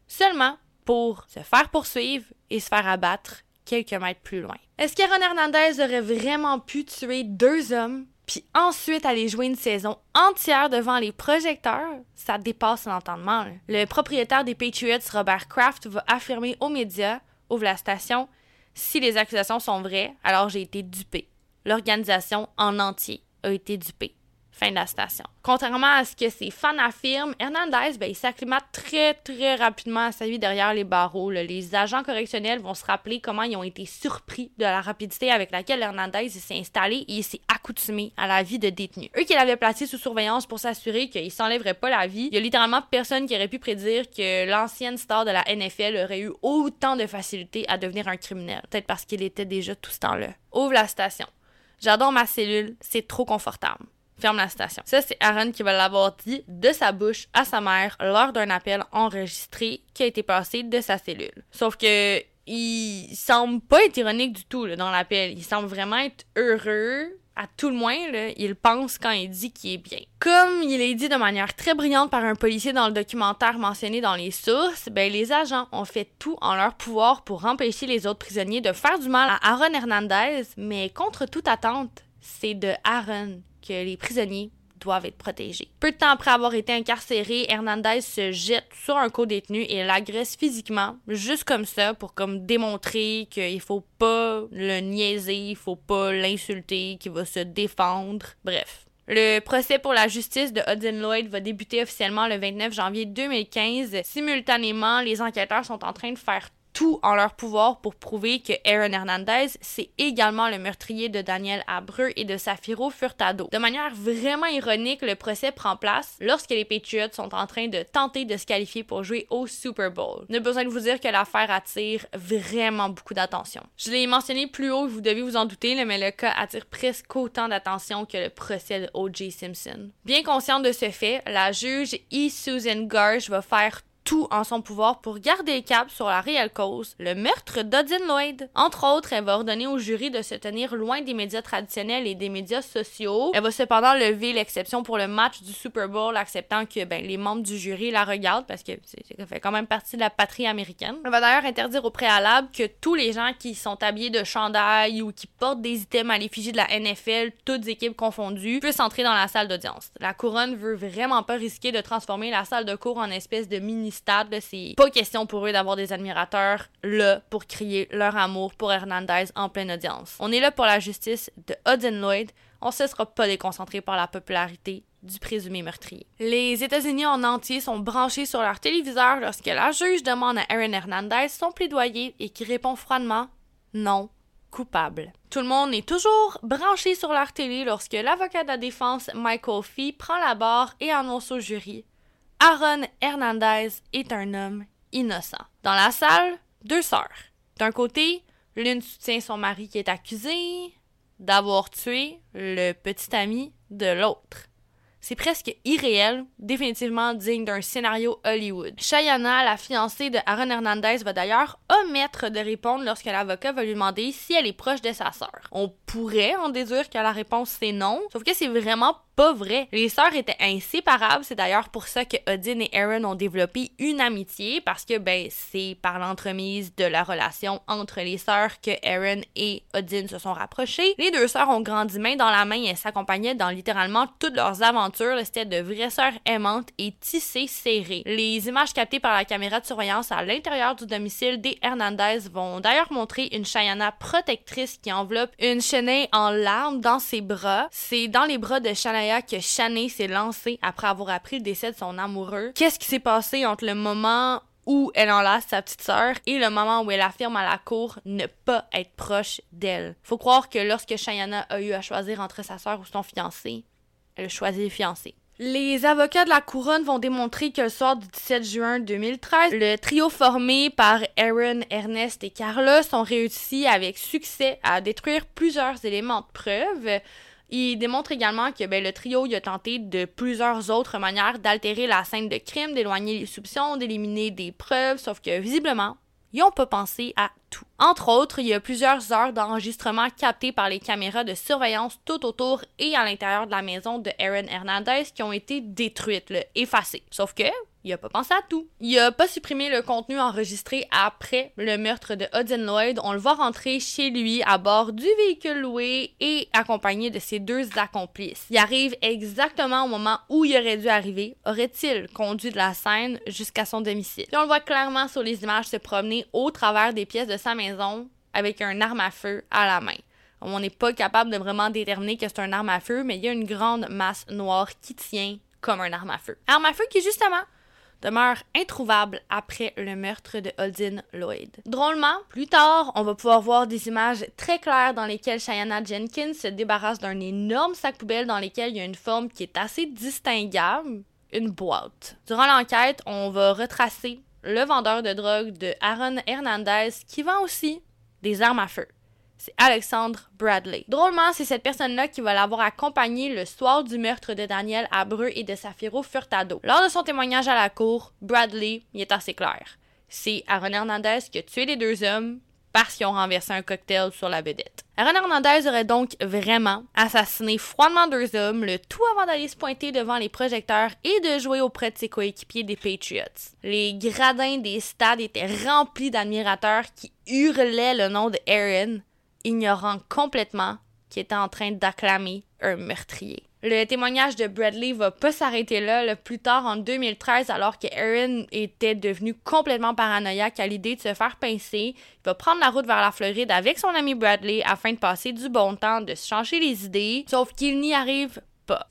seulement pour se faire poursuivre et se faire abattre quelques mètres plus loin. Est-ce qu'Aaron Hernandez aurait vraiment pu tuer deux hommes puis ensuite aller jouer une saison entière devant les projecteurs, ça dépasse l'entendement. Le propriétaire des Patriots, Robert Kraft, va affirmer aux médias, ouvre la station, si les accusations sont vraies, alors j'ai été dupé. L'organisation en entier a été dupée. Fin de la station. Contrairement à ce que ses fans affirment, Hernandez, ben, il s'acclimate très, très rapidement à sa vie derrière les barreaux. Les agents correctionnels vont se rappeler comment ils ont été surpris de la rapidité avec laquelle Hernandez s'est installé et s'est accoutumé à la vie de détenu. Eux qui l'avaient placé sous surveillance pour s'assurer qu'il s'enlèverait pas la vie, il y a littéralement personne qui aurait pu prédire que l'ancienne star de la NFL aurait eu autant de facilité à devenir un criminel. Peut-être parce qu'il était déjà tout ce temps-là. Ouvre la station. J'adore ma cellule, c'est trop confortable ferme la station. Ça, c'est Aaron qui va l'avoir dit de sa bouche à sa mère lors d'un appel enregistré qui a été passé de sa cellule. Sauf que il semble pas être ironique du tout dans l'appel. Il semble vraiment être heureux. À tout le moins, il pense quand il dit qu'il est bien. Comme il est dit de manière très brillante par un policier dans le documentaire mentionné dans les sources, ben, les agents ont fait tout en leur pouvoir pour empêcher les autres prisonniers de faire du mal à Aaron Hernandez, mais contre toute attente, c'est de Aaron que les prisonniers doivent être protégés. Peu de temps après avoir été incarcéré, Hernandez se jette sur un co-détenu et l'agresse physiquement, juste comme ça, pour comme démontrer qu'il faut pas le niaiser, il faut pas l'insulter, qu'il va se défendre. Bref. Le procès pour la justice de Hudson Lloyd va débuter officiellement le 29 janvier 2015. Simultanément, les enquêteurs sont en train de faire tout en leur pouvoir pour prouver que Aaron Hernandez, c'est également le meurtrier de Daniel Abreu et de Safiro Furtado. De manière vraiment ironique, le procès prend place lorsque les Patriots sont en train de tenter de se qualifier pour jouer au Super Bowl. Ne besoin de vous dire que l'affaire attire vraiment beaucoup d'attention. Je l'ai mentionné plus haut, vous devez vous en douter, mais le cas attire presque autant d'attention que le procès de O.J. Simpson. Bien consciente de ce fait, la juge E. Susan Garge va faire tout en son pouvoir pour garder cap sur la réelle cause, le meurtre d'Odin Lloyd. Entre autres, elle va ordonner au jury de se tenir loin des médias traditionnels et des médias sociaux. Elle va cependant lever l'exception pour le match du Super Bowl, acceptant que ben, les membres du jury la regardent parce que ça fait quand même partie de la patrie américaine. Elle va d'ailleurs interdire au préalable que tous les gens qui sont habillés de chandail ou qui portent des items à l'effigie de la NFL, toutes équipes confondues, puissent entrer dans la salle d'audience. La couronne veut vraiment pas risquer de transformer la salle de cours en espèce de mini stade, c'est pas question pour eux d'avoir des admirateurs là pour crier leur amour pour Hernandez en pleine audience. On est là pour la justice de Hudson Lloyd, on ne sera pas déconcentré par la popularité du présumé meurtrier. Les États-Unis en entier sont branchés sur leur téléviseur lorsque la juge demande à Aaron Hernandez son plaidoyer et qui répond froidement non coupable. Tout le monde est toujours branché sur leur télé lorsque l'avocat de la défense Michael Fee prend la barre et annonce au jury Aaron Hernandez est un homme innocent. Dans la salle, deux sœurs. D'un côté, l'une soutient son mari qui est accusé d'avoir tué le petit ami de l'autre. C'est presque irréel, définitivement digne d'un scénario Hollywood. Chayana, la fiancée de Aaron Hernandez, va d'ailleurs omettre de répondre lorsque l'avocat va lui demander si elle est proche de sa sœur. On pourrait en déduire que la réponse c'est non, sauf que c'est vraiment pas vrai. Les sœurs étaient inséparables, c'est d'ailleurs pour ça que Odin et Aaron ont développé une amitié parce que ben c'est par l'entremise de la relation entre les sœurs que Aaron et Odin se sont rapprochés. Les deux sœurs ont grandi main dans la main et s'accompagnaient dans littéralement toutes leurs aventures. C'était de vraies sœurs aimantes et tissées serrées. Les images captées par la caméra de surveillance à l'intérieur du domicile des Hernandez vont d'ailleurs montrer une Cheyenne protectrice qui enveloppe une Shanae en larmes dans ses bras. C'est dans les bras de Que Shanae s'est lancée après avoir appris le décès de son amoureux. Qu'est-ce qui s'est passé entre le moment où elle enlace sa petite sœur et le moment où elle affirme à la cour ne pas être proche d'elle? Faut croire que lorsque Cheyenne a eu à choisir entre sa sœur ou son fiancé, elle a choisi le fiancé. Les avocats de la couronne vont démontrer que le soir du 17 juin 2013, le trio formé par Aaron, Ernest et Carlos ont réussi avec succès à détruire plusieurs éléments de preuve. Ils démontrent également que ben, le trio a tenté de plusieurs autres manières d'altérer la scène de crime, d'éloigner les soupçons, d'éliminer des preuves, sauf que visiblement, ils n'ont pas pensé à tout. Entre autres, il y a plusieurs heures d'enregistrement captées par les caméras de surveillance tout autour et à l'intérieur de la maison de Aaron Hernandez qui ont été détruites, effacées. Sauf que il a pas pensé à tout. Il a pas supprimé le contenu enregistré après le meurtre de Odin Lloyd. On le voit rentrer chez lui à bord du véhicule loué et accompagné de ses deux accomplices. Il arrive exactement au moment où il aurait dû arriver. Aurait-il conduit de la scène jusqu'à son domicile? On le voit clairement sur les images se promener au travers des pièces de sa maison avec un arme à feu à la main. On n'est pas capable de vraiment déterminer que c'est un arme à feu, mais il y a une grande masse noire qui tient comme un arme à feu. Arme à feu qui, justement, demeure introuvable après le meurtre de Odin Lloyd. Drôlement, plus tard, on va pouvoir voir des images très claires dans lesquelles Cheyenne Jenkins se débarrasse d'un énorme sac poubelle dans lequel il y a une forme qui est assez distinguable, une boîte. Durant l'enquête, on va retracer le vendeur de drogue de Aaron Hernandez qui vend aussi des armes à feu c'est Alexandre Bradley. Drôlement, c'est cette personne-là qui va l'avoir accompagné le soir du meurtre de Daniel Abreu et de Safiro Furtado. Lors de son témoignage à la cour, Bradley y est assez clair. C'est Aaron Hernandez qui a tué les deux hommes parce qu'ils ont renversé un cocktail sur la vedette. Aaron Hernandez aurait donc vraiment assassiné froidement deux hommes, le tout avant d'aller se pointer devant les projecteurs et de jouer auprès de ses coéquipiers des Patriots. Les gradins des stades étaient remplis d'admirateurs qui hurlaient le nom de Aaron, ignorant complètement qu'il était en train d'acclamer un meurtrier. Le témoignage de Bradley va pas s'arrêter là. Le plus tard, en 2013, alors que Aaron était devenu complètement paranoïaque à l'idée de se faire pincer, il va prendre la route vers la Floride avec son ami Bradley afin de passer du bon temps, de se changer les idées. Sauf qu'il n'y arrive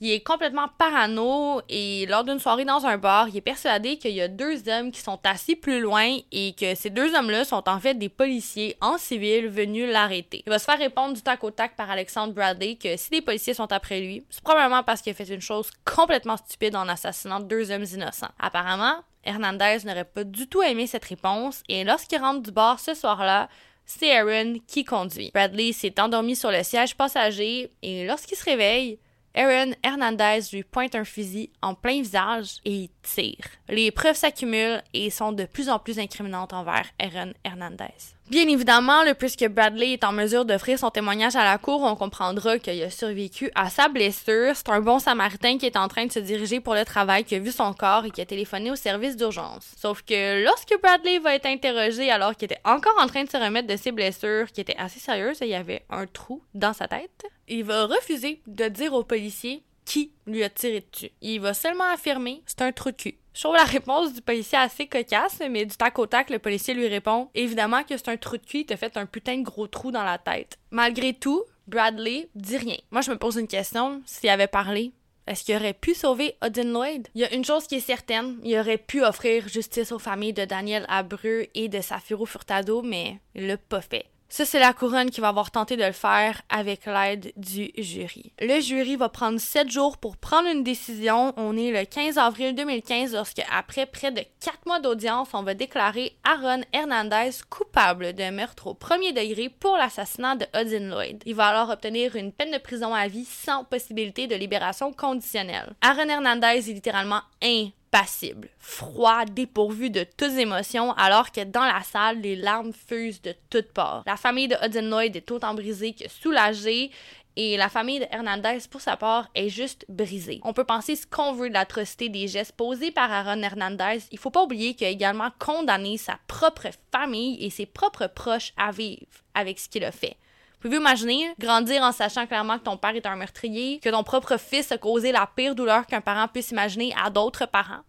il est complètement parano et lors d'une soirée dans un bar, il est persuadé qu'il y a deux hommes qui sont assis plus loin et que ces deux hommes-là sont en fait des policiers en civil venus l'arrêter. Il va se faire répondre du tac au tac par Alexandre Bradley que si les policiers sont après lui, c'est probablement parce qu'il a fait une chose complètement stupide en assassinant deux hommes innocents. Apparemment, Hernandez n'aurait pas du tout aimé cette réponse et lorsqu'il rentre du bar ce soir-là, c'est Aaron qui conduit. Bradley s'est endormi sur le siège passager et lorsqu'il se réveille, Aaron Hernandez lui pointe un fusil en plein visage et tire. Les preuves s'accumulent et sont de plus en plus incriminantes envers Aaron Hernandez. Bien évidemment, le puisque Bradley est en mesure d'offrir son témoignage à la cour, on comprendra qu'il a survécu à sa blessure. C'est un bon samaritain qui est en train de se diriger pour le travail, qui a vu son corps et qui a téléphoné au service d'urgence. Sauf que lorsque Bradley va être interrogé alors qu'il était encore en train de se remettre de ses blessures, qui étaient assez sérieuses, il y avait un trou dans sa tête, il va refuser de dire aux policiers qui lui a tiré dessus. Il va seulement affirmer c'est un trou de cul. Je trouve la réponse du policier assez cocasse, mais du tac au tac, le policier lui répond évidemment que c'est un trou de cul, il t'a fait un putain de gros trou dans la tête. Malgré tout, Bradley dit rien. Moi, je me pose une question s'il avait parlé. Est-ce qu'il aurait pu sauver Odin Lloyd? Il y a une chose qui est certaine, il aurait pu offrir justice aux familles de Daniel Abreu et de Safiro Furtado, mais il l'a pas fait. Ça, c'est la couronne qui va avoir tenté de le faire avec l'aide du jury. Le jury va prendre sept jours pour prendre une décision. On est le 15 avril 2015 lorsque, après près de quatre mois d'audience, on va déclarer Aaron Hernandez coupable de meurtre au premier degré pour l'assassinat de Odin Lloyd. Il va alors obtenir une peine de prison à vie sans possibilité de libération conditionnelle. Aaron Hernandez est littéralement un passible, froid, dépourvu de toutes émotions, alors que dans la salle, les larmes fusent de toutes parts. La famille de Hudson Lloyd est autant brisée que soulagée Et la famille de Hernandez, pour sa part, est juste brisée. On peut penser ce qu'on veut de l'atrocité des gestes posés par Aaron Hernandez. Il faut pas oublier qu'il a également condamné sa propre famille et ses propres proches à vivre avec ce qu'il a fait. Pouvez-vous imaginer grandir en sachant clairement que ton père est un meurtrier, que ton propre fils a causé la pire douleur qu'un parent puisse imaginer à d'autres parents?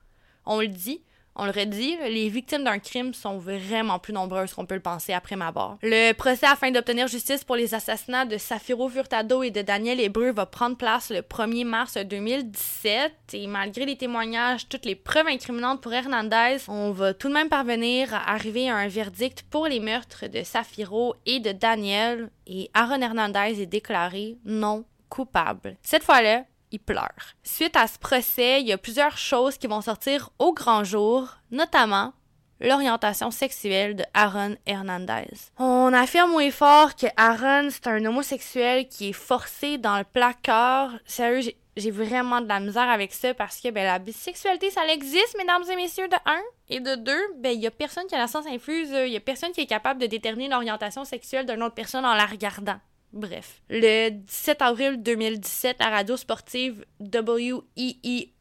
On le dit, on le redit, les victimes d'un crime sont vraiment plus nombreuses qu'on peut le penser après ma barre. Le procès afin d'obtenir justice pour les assassinats de Safiro Furtado et de Daniel Hébreu va prendre place le 1er mars 2017 et malgré les témoignages, toutes les preuves incriminantes pour Hernandez, on va tout de même parvenir à arriver à un verdict pour les meurtres de Safiro et de Daniel et Aaron Hernandez est déclaré non coupable. Cette fois-là, il pleure. Suite à ce procès, il y a plusieurs choses qui vont sortir au grand jour, notamment l'orientation sexuelle de Aaron Hernandez. On affirme au fort que Aaron, c'est un homosexuel qui est forcé dans le placard. Sérieux, j'ai vraiment de la misère avec ça parce que ben, la bisexualité, ça existe, mesdames et messieurs, de un. Et de deux, ben, il y a personne qui a la sens infuse, il y a personne qui est capable de déterminer l'orientation sexuelle d'une autre personne en la regardant. Bref. Le 17 avril 2017, la radio sportive WEEI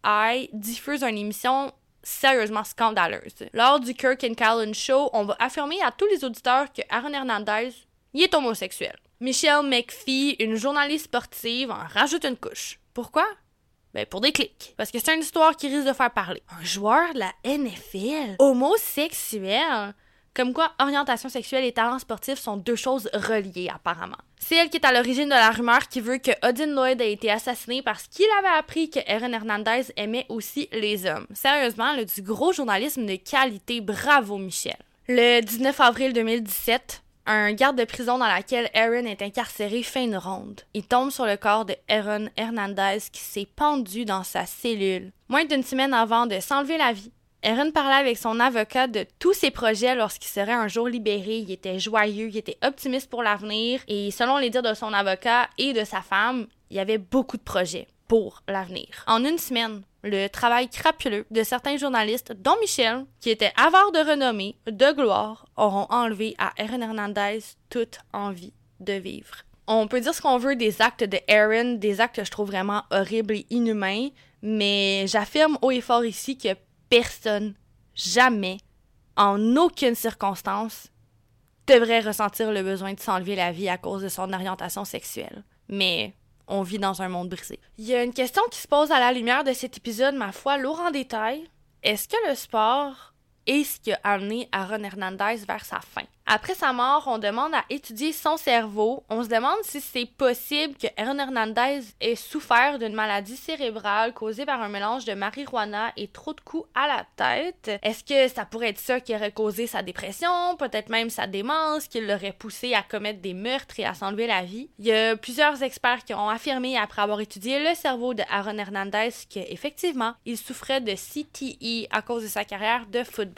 diffuse une émission sérieusement scandaleuse. Lors du Kirk and Callan Show, on va affirmer à tous les auditeurs que Aaron Hernandez y est homosexuel. Michelle McPhee, une journaliste sportive, en rajoute une couche. Pourquoi? Ben pour des clics. Parce que c'est une histoire qui risque de faire parler. Un joueur de la NFL homosexuel? Comme quoi, orientation sexuelle et talent sportif sont deux choses reliées, apparemment. C'est elle qui est à l'origine de la rumeur qui veut que Odin Lloyd ait été assassiné parce qu'il avait appris que Aaron Hernandez aimait aussi les hommes. Sérieusement, le du gros journalisme de qualité. Bravo, Michel. Le 19 avril 2017, un garde de prison dans laquelle Aaron est incarcéré fait une ronde. Il tombe sur le corps de Aaron Hernandez qui s'est pendu dans sa cellule. Moins d'une semaine avant de s'enlever la vie, Erin parlait avec son avocat de tous ses projets lorsqu'il serait un jour libéré. Il était joyeux, il était optimiste pour l'avenir et selon les dires de son avocat et de sa femme, il y avait beaucoup de projets pour l'avenir. En une semaine, le travail crapuleux de certains journalistes, dont Michel, qui était avare de renommée, de gloire, auront enlevé à Erin Hernandez toute envie de vivre. On peut dire ce qu'on veut des actes de Erin, des actes que je trouve vraiment horribles et inhumains, mais j'affirme haut et fort ici que personne, jamais, en aucune circonstance, devrait ressentir le besoin de s'enlever la vie à cause de son orientation sexuelle. Mais on vit dans un monde brisé. Il y a une question qui se pose à la lumière de cet épisode, ma foi, lourd en détail. Est-ce que le sport est ce qui a amené Aaron Hernandez vers sa fin? Après sa mort, on demande à étudier son cerveau. On se demande si c'est possible que Aaron Hernandez ait souffert d'une maladie cérébrale causée par un mélange de marijuana et trop de coups à la tête. Est-ce que ça pourrait être ça qui aurait causé sa dépression, peut-être même sa démence, qui l'aurait poussé à commettre des meurtres et à s'enlever la vie? Il y a plusieurs experts qui ont affirmé après avoir étudié le cerveau de Aaron Hernandez qu'effectivement, il souffrait de CTE à cause de sa carrière de football.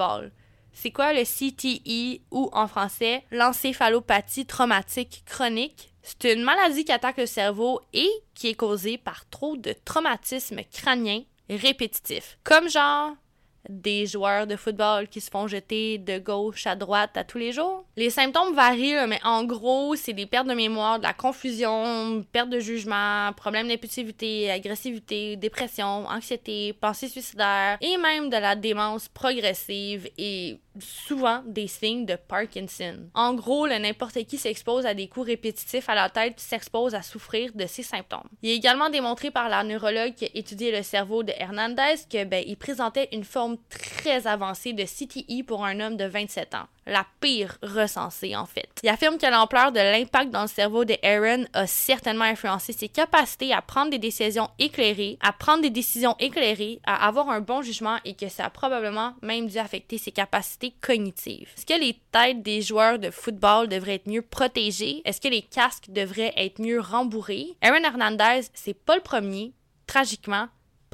C'est quoi le CTE ou en français l'encéphalopathie traumatique chronique? C'est une maladie qui attaque le cerveau et qui est causée par trop de traumatismes crâniens répétitifs. Comme genre des joueurs de football qui se font jeter de gauche à droite à tous les jours. Les symptômes varient, mais en gros, c'est des pertes de mémoire, de la confusion, perte de jugement, problèmes d'impulsivité, agressivité, dépression, anxiété, pensée suicidaire et même de la démence progressive et souvent des signes de Parkinson. En gros, n'importe qui s'expose à des coups répétitifs à la tête s'expose à souffrir de ces symptômes. Il est également démontré par la neurologue qui a étudié le cerveau de Hernandez que ben, il présentait une forme très avancée de CTI pour un homme de 27 ans la pire recensée en fait. Il affirme que l'ampleur de l'impact dans le cerveau de Aaron a certainement influencé ses capacités à prendre des décisions éclairées, à prendre des décisions éclairées, à avoir un bon jugement et que ça a probablement même dû affecter ses capacités cognitives. Est-ce que les têtes des joueurs de football devraient être mieux protégées? Est-ce que les casques devraient être mieux rembourrés? Aaron Hernandez, c'est pas le premier, tragiquement,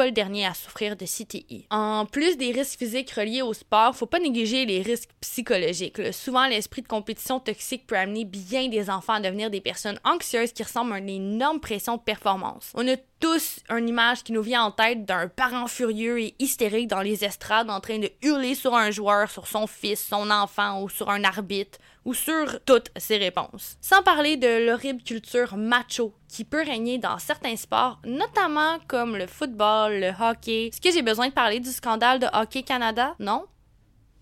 le dernier à souffrir de CTI. En plus des risques physiques reliés au sport, faut pas négliger les risques psychologiques. Souvent, l'esprit de compétition toxique peut amener bien des enfants à devenir des personnes anxieuses qui ressemblent à une énorme pression de performance. On a tous une image qui nous vient en tête d'un parent furieux et hystérique dans les estrades en train de hurler sur un joueur, sur son fils, son enfant ou sur un arbitre ou sur toutes ses réponses. Sans parler de l'horrible culture macho qui peut régner dans certains sports, notamment comme le football, le hockey. Est-ce que j'ai besoin de parler du scandale de Hockey Canada? Non?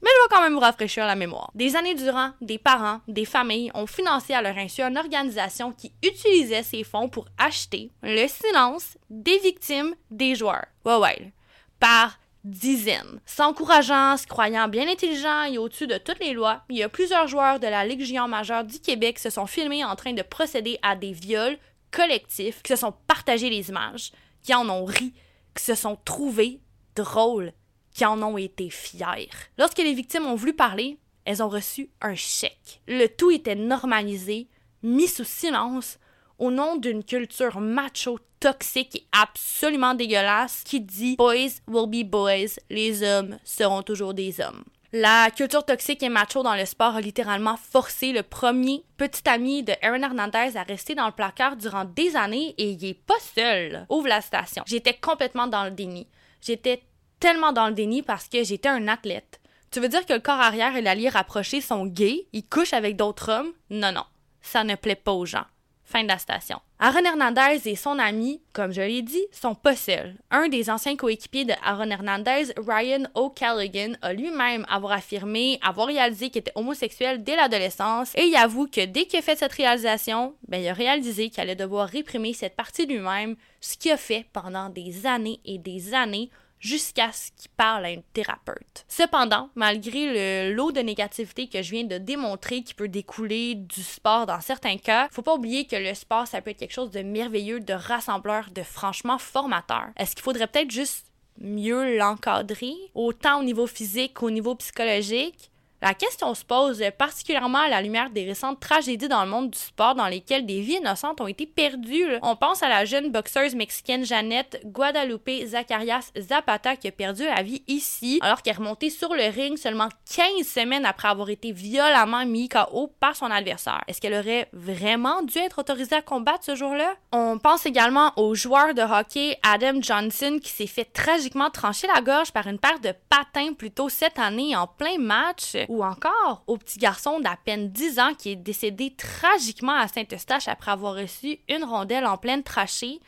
Mais je vais quand même vous rafraîchir la mémoire. Des années durant, des parents, des familles ont financé à leur insu une organisation qui utilisait ces fonds pour acheter le silence des victimes des joueurs. Ouais, ouais. Par dizaines. S'encourageant, se croyant bien intelligents et au-dessus de toutes les lois, il y a plusieurs joueurs de la Ligue majeure du Québec qui se sont filmés en train de procéder à des viols collectifs, qui se sont partagés les images, qui en ont ri, qui se sont trouvés drôles qui en ont été fiers. Lorsque les victimes ont voulu parler, elles ont reçu un chèque. Le tout était normalisé, mis sous silence, au nom d'une culture macho toxique et absolument dégueulasse qui dit Boys will be boys, les hommes seront toujours des hommes. La culture toxique et macho dans le sport a littéralement forcé le premier petit ami de Aaron Hernandez à rester dans le placard durant des années et il est pas seul. Ouvre la station. J'étais complètement dans le déni. J'étais tellement dans le déni parce que j'étais un athlète. Tu veux dire que le corps arrière et l'allié rapproché sont gays, ils couchent avec d'autres hommes? Non, non. Ça ne plaît pas aux gens. Fin de la station. Aaron Hernandez et son ami, comme je l'ai dit, sont pas seuls. Un des anciens coéquipiers de Aaron Hernandez, Ryan O'Callaghan, a lui-même affirmé avoir réalisé qu'il était homosexuel dès l'adolescence et il avoue que dès qu'il a fait cette réalisation, ben, il a réalisé qu'il allait devoir réprimer cette partie de lui-même, ce qu'il a fait pendant des années et des années jusqu'à ce qu'il parle à une thérapeute. Cependant, malgré le lot de négativité que je viens de démontrer qui peut découler du sport dans certains cas, faut pas oublier que le sport, ça peut être quelque chose de merveilleux, de rassembleur, de franchement formateur. Est-ce qu'il faudrait peut-être juste mieux l'encadrer, autant au niveau physique qu'au niveau psychologique? La question se pose particulièrement à la lumière des récentes tragédies dans le monde du sport dans lesquelles des vies innocentes ont été perdues. On pense à la jeune boxeuse mexicaine Jeannette Guadalupe Zacarias Zapata qui a perdu la vie ici alors qu'elle est remontée sur le ring seulement 15 semaines après avoir été violemment mis KO par son adversaire. Est-ce qu'elle aurait vraiment dû être autorisée à combattre ce jour-là? On pense également au joueur de hockey Adam Johnson qui s'est fait tragiquement trancher la gorge par une paire de patins plus tôt cette année en plein match ou encore au petit garçon d'à peine 10 ans qui est décédé tragiquement à Saint-Eustache après avoir reçu une rondelle en pleine trachée.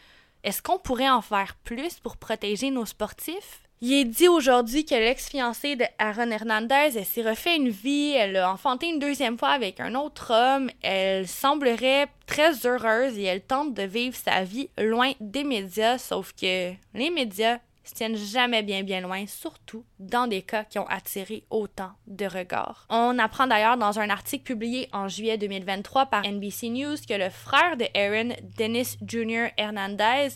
Est-ce qu'on pourrait en faire plus pour protéger nos sportifs? Il est dit aujourd'hui que l'ex-fiancée de Aaron Hernandez, s'est refait une vie, elle a enfanté une deuxième fois avec un autre homme, elle semblerait très heureuse et elle tente de vivre sa vie loin des médias, sauf que les médias tiennent jamais bien loin, surtout dans des cas qui ont attiré autant de regards. On apprend d'ailleurs dans un article publié en juillet 2023 par NBC News que le frère de Aaron, Dennis Jr. Hernandez,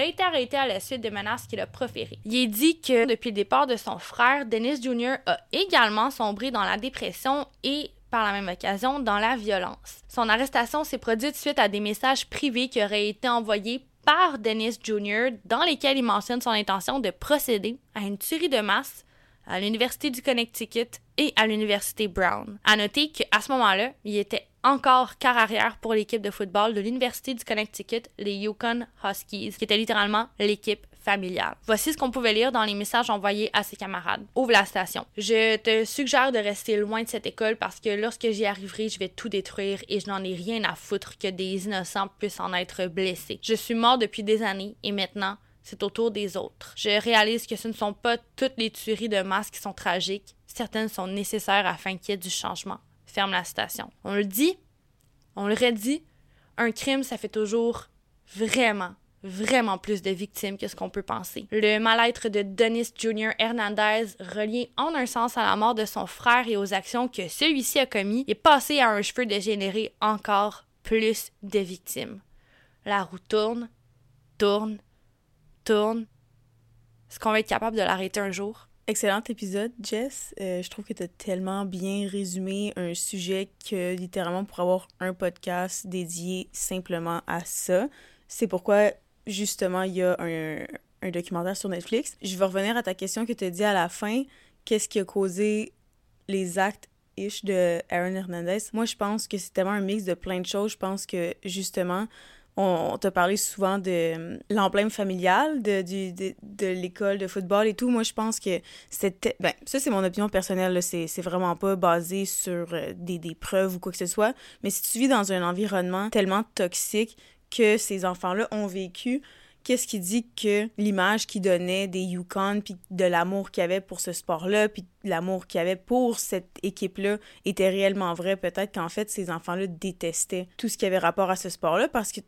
a été arrêté à la suite des menaces qu'il a proférées. Il est dit que depuis le départ de son frère, Dennis Jr. a également sombré dans la dépression et par la même occasion dans la violence. Son arrestation s'est produite suite à des messages privés qui auraient été envoyés par Dennis Jr., dans lesquels il mentionne son intention de procéder à une tuerie de masse à l'Université du Connecticut et à l'Université Brown. À noter qu'à ce moment-là, il était encore quart arrière pour l'équipe de football de l'Université du Connecticut, les Yukon Huskies, qui était littéralement l'équipe familiale. Voici ce qu'on pouvait lire dans les messages envoyés à ses camarades. Ouvre la station. Je te suggère de rester loin de cette école parce que lorsque j'y arriverai, je vais tout détruire et je n'en ai rien à foutre que des innocents puissent en être blessés. Je suis mort depuis des années et maintenant, c'est au tour des autres. Je réalise que ce ne sont pas toutes les tueries de masse qui sont tragiques. Certaines sont nécessaires afin qu'il y ait du changement. Ferme la station. On le dit, on le redit, un crime, ça fait toujours vraiment vraiment plus de victimes que ce qu'on peut penser. Le mal-être de Dennis Jr. Hernandez, relié en un sens à la mort de son frère et aux actions que celui-ci a commis, est passé à un cheveu de générer encore plus de victimes. La roue tourne, tourne, tourne. Est-ce qu'on va être capable de l'arrêter un jour? Excellent épisode, Jess. Euh, je trouve que tu as tellement bien résumé un sujet que littéralement pour avoir un podcast dédié simplement à ça. C'est pourquoi justement, il y a un, documentaire sur Netflix. Je vais revenir à ta question que tu as dit à la fin. Qu'est-ce qui a causé les actes ish de Aaron Hernandez? Moi, je pense que c'est tellement un mix de plein de choses. Je pense que justement, on t'a parlé souvent de euh, l'emblème familial de, de, l'école de football et tout. Moi, je pense que c'était... Ben, ça, c'est mon opinion personnelle. C'est c'est vraiment pas basé sur euh, des, preuves ou quoi que ce soit. Mais si tu vis dans un environnement tellement toxique que ces enfants-là ont vécu, qu'est-ce qui dit que l'image qu'ils donnaient des Yukon, puis de l'amour qu'il y avait pour ce sport-là, puis l'amour qu'il y avait pour cette équipe-là était réellement vrai? Peut-être qu'en fait, ces enfants-là détestaient tout ce qui avait rapport à ce sport-là parce que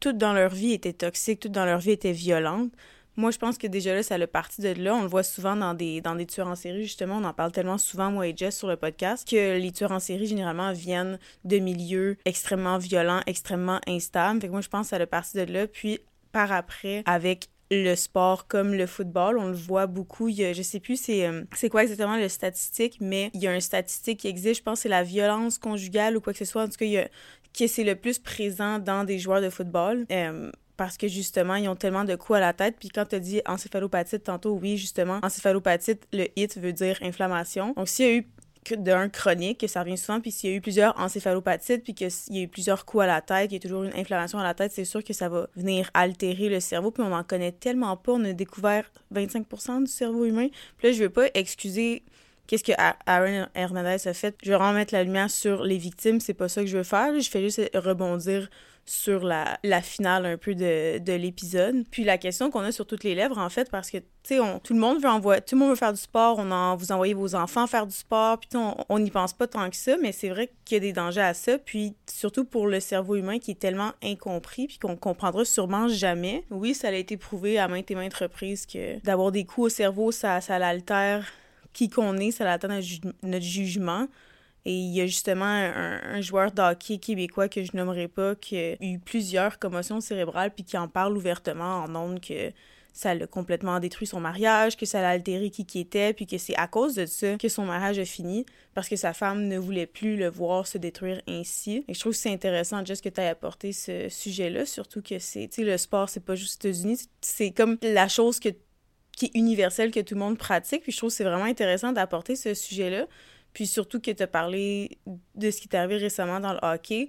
tout dans leur vie était toxique, tout dans leur vie était violente. Moi, je pense que déjà là, ça a parti de là. On le voit souvent dans des, dans des tueurs en série, justement. On en parle tellement souvent, moi et Jess, sur le podcast, que les tueurs en série, généralement, viennent de milieux extrêmement violents, extrêmement instables. Fait que moi, je pense que ça a parti de là. Puis, par après, avec le sport comme le football, on le voit beaucoup. Il y a, je sais plus c'est euh, c'est quoi exactement le statistique, mais il y a un statistique qui existe, je pense c'est la violence conjugale ou quoi que ce soit. En tout cas, il y a, que c'est le plus présent dans des joueurs de football. Euh, parce que justement, ils ont tellement de coups à la tête. Puis quand tu dit encéphalopatite tantôt, oui, justement, encéphalopatite, le hit veut dire inflammation. Donc s'il y a eu d'un chronique, que ça revient souvent, puis s'il y a eu plusieurs encéphalopathites, puis qu'il y a eu plusieurs coups à la tête, qu'il y a toujours une inflammation à la tête, c'est sûr que ça va venir altérer le cerveau, puis on en connaît tellement pas, on a découvert 25% du cerveau humain. Puis là, je veux pas excuser qu'est-ce que Aaron Hernandez a fait? Je veux vraiment mettre la lumière sur les victimes, c'est pas ça que je veux faire, je fais juste rebondir sur la, la finale un peu de, de l'épisode. Puis la question qu'on a sur toutes les lèvres, en fait, parce que, tu sais, tout le monde veut envoyer, tout le monde veut faire du sport, on en, vous envoyez vos enfants faire du sport, puis on n'y pense pas tant que ça, mais c'est vrai qu'il y a des dangers à ça, puis surtout pour le cerveau humain qui est tellement incompris, puis qu'on comprendra sûrement jamais. Oui, ça a été prouvé à maintes et maintes reprises que d'avoir des coups au cerveau, ça, ça l'altère qui qu'on est, ça altère notre, notre jugement. Et il y a justement un, joueur de hockey québécois que je nommerai pas qui a eu plusieurs commotions cérébrales puis qui en parle ouvertement en ondes que ça l'a complètement détruit son mariage, que ça l'a altéré qui qui était, puis que c'est à cause de ça que son mariage a fini, parce que sa femme ne voulait plus le voir se détruire ainsi. Et je trouve que c'est intéressant, juste que tu aies apporté ce sujet-là, surtout que c'est, tu sais, le sport, c'est pas juste aux États-Unis, c'est comme la chose que, qui est universelle, que tout le monde pratique, puis je trouve que c'est vraiment intéressant d'apporter ce sujet-là. Puis surtout que tu as parlé de ce qui t'est arrivé récemment dans le hockey,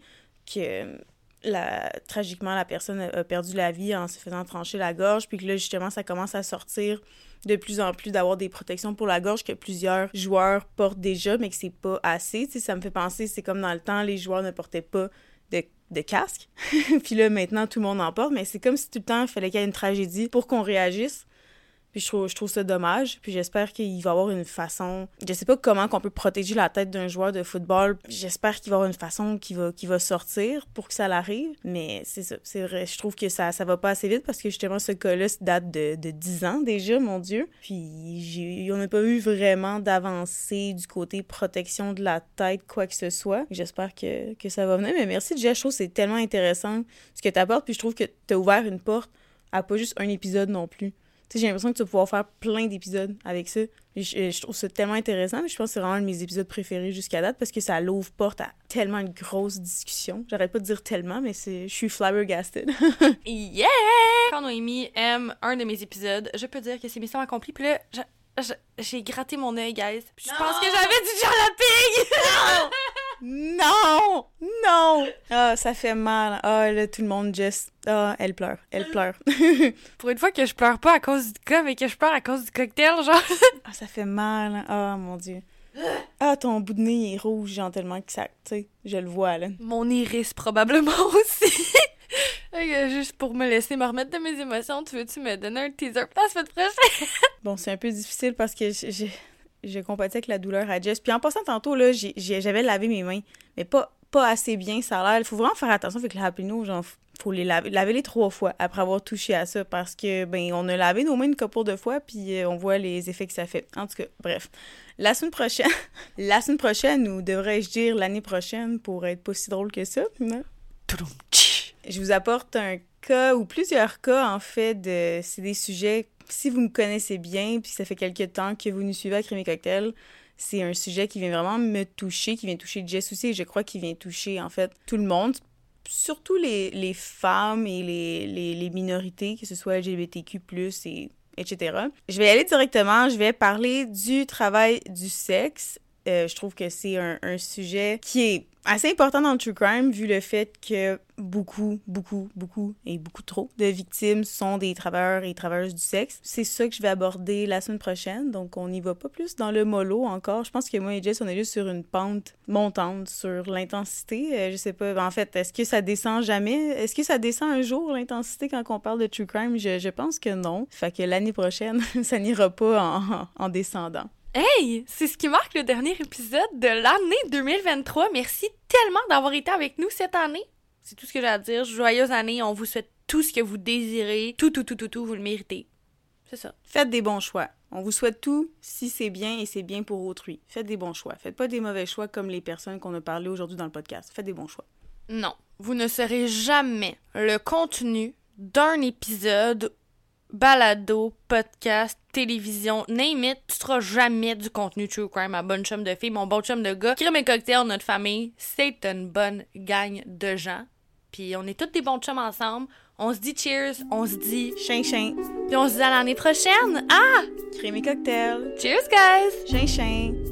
que la, tragiquement la personne a perdu la vie en se faisant trancher la gorge, puis que là justement ça commence à sortir de plus en plus d'avoir des protections pour la gorge que plusieurs joueurs portent déjà, mais que c'est pas assez. Tu ça me fait penser, c'est comme dans le temps, les joueurs ne portaient pas de, de casque. puis là maintenant tout le monde en porte, mais c'est comme si tout le temps il fallait qu'il y ait une tragédie pour qu'on réagisse. Puis je trouve, je trouve ça dommage. Puis j'espère qu'il va y avoir une façon. Je sais pas comment qu'on peut protéger la tête d'un joueur de football. J'espère qu'il va y avoir une façon qui va, qui va sortir pour que ça l'arrive. Mais c'est ça. C'est vrai. Je trouve que ça, ça va pas assez vite parce que justement, ce cas-là date de, de 10 ans déjà, mon Dieu. Puis on n'a pas eu vraiment d'avancée du côté protection de la tête, quoi que ce soit. J'espère que, que ça va venir. Mais merci, Jess. Je trouve que c'est tellement intéressant ce que tu apportes. Puis je trouve que tu as ouvert une porte à pas juste un épisode non plus j'ai l'impression que tu vas pouvoir faire plein d'épisodes avec ça. Je, je, trouve ça tellement intéressant, mais je pense que c'est vraiment un de mes épisodes préférés jusqu'à date parce que ça l'ouvre porte à tellement une grosse discussion. J'arrête pas de dire tellement, mais c'est, je suis flabbergasted. yeah! Quand Noémie aime un de mes épisodes, je peux dire que c'est mission accomplie. Puis là, j'ai gratté mon œil, guys. Puis je pense que j'avais du jalapig! Non! Non! Ah, ça fait mal. Ah, là, tout le monde juste... Ah, elle pleure. Elle pleure. Pour une fois que je pleure pas à cause du cas, mais que je pleure à cause du cocktail, genre. ah, ça fait mal. Ah, mon Dieu. Ah, ton bout de nez est rouge, genre tellement que ça... Tu sais, je le vois, là. Mon iris, probablement aussi. juste pour me laisser me remettre de mes émotions, tu veux-tu me donner un teaser? Pour la semaine prochaine? bon, c'est un peu difficile parce que j'ai je compatis avec la douleur à Jess. Puis en passant tantôt, là, j'avais lavé mes mains, mais pas, pas assez bien, ça a l'air. Il faut vraiment faire attention avec les nous genre, faut les laver, laver les trois fois après avoir touché à ça parce que, ben, on a lavé nos mains une couple de fois, puis on voit les effets que ça fait. En tout cas, bref. La semaine prochaine, la semaine prochaine, ou devrais-je dire l'année prochaine pour être pas si drôle que ça, non? Je vous apporte un cas ou plusieurs cas, en fait, de. C'est des sujets si vous me connaissez bien, puis ça fait quelques temps que vous nous suivez à Crémy Cocktail, c'est un sujet qui vient vraiment me toucher, qui vient toucher Jess aussi, et je crois qu'il vient toucher, en fait, tout le monde, surtout les, les femmes et les, les, minorités, que ce soit LGBTQ+, et etc. Je vais aller directement, je vais parler du travail du sexe. Euh, je trouve que c'est un, sujet qui est assez important dans le true crime vu le fait que beaucoup, beaucoup, beaucoup et beaucoup trop de victimes sont des travailleurs et travailleuses du sexe. C'est ça que je vais aborder la semaine prochaine, donc on n'y va pas plus dans le mollo encore. Je pense que moi et Jess, on est juste sur une pente montante sur l'intensité. Euh, je sais pas, en fait, est-ce que ça descend jamais? Est-ce que ça descend un jour, l'intensité, quand on parle de true crime? Je, pense que non. Fait que l'année prochaine, ça n'ira pas en descendant. Hey, c'est ce qui marque le dernier épisode de l'année 2023. Merci tellement d'avoir été avec nous cette année. C'est tout ce que j'ai à dire. Joyeuse année. On vous souhaite tout ce que vous désirez. Tout, tout, tout, tout, tout. Vous le méritez. C'est ça. Faites des bons choix. On vous souhaite tout si c'est bien et c'est bien pour autrui. Faites des bons choix. Faites pas des mauvais choix comme les personnes qu'on a parlé aujourd'hui dans le podcast. Faites des bons choix. Non. Vous ne serez jamais le contenu d'un épisode balado, podcast, télévision, name it, tu seras jamais du contenu true crime, ma bonne chum de fille, mon bon chum de gars. Crime et cocktail, notre famille, c'est une bonne gang de gens. Puis on est tous des bons chums ensemble. On se dit cheers, on se dit Chien, chien. Puis on se dit à l'année prochaine. Ah! Crème et cocktail. Cheers, guys! Chien, chien.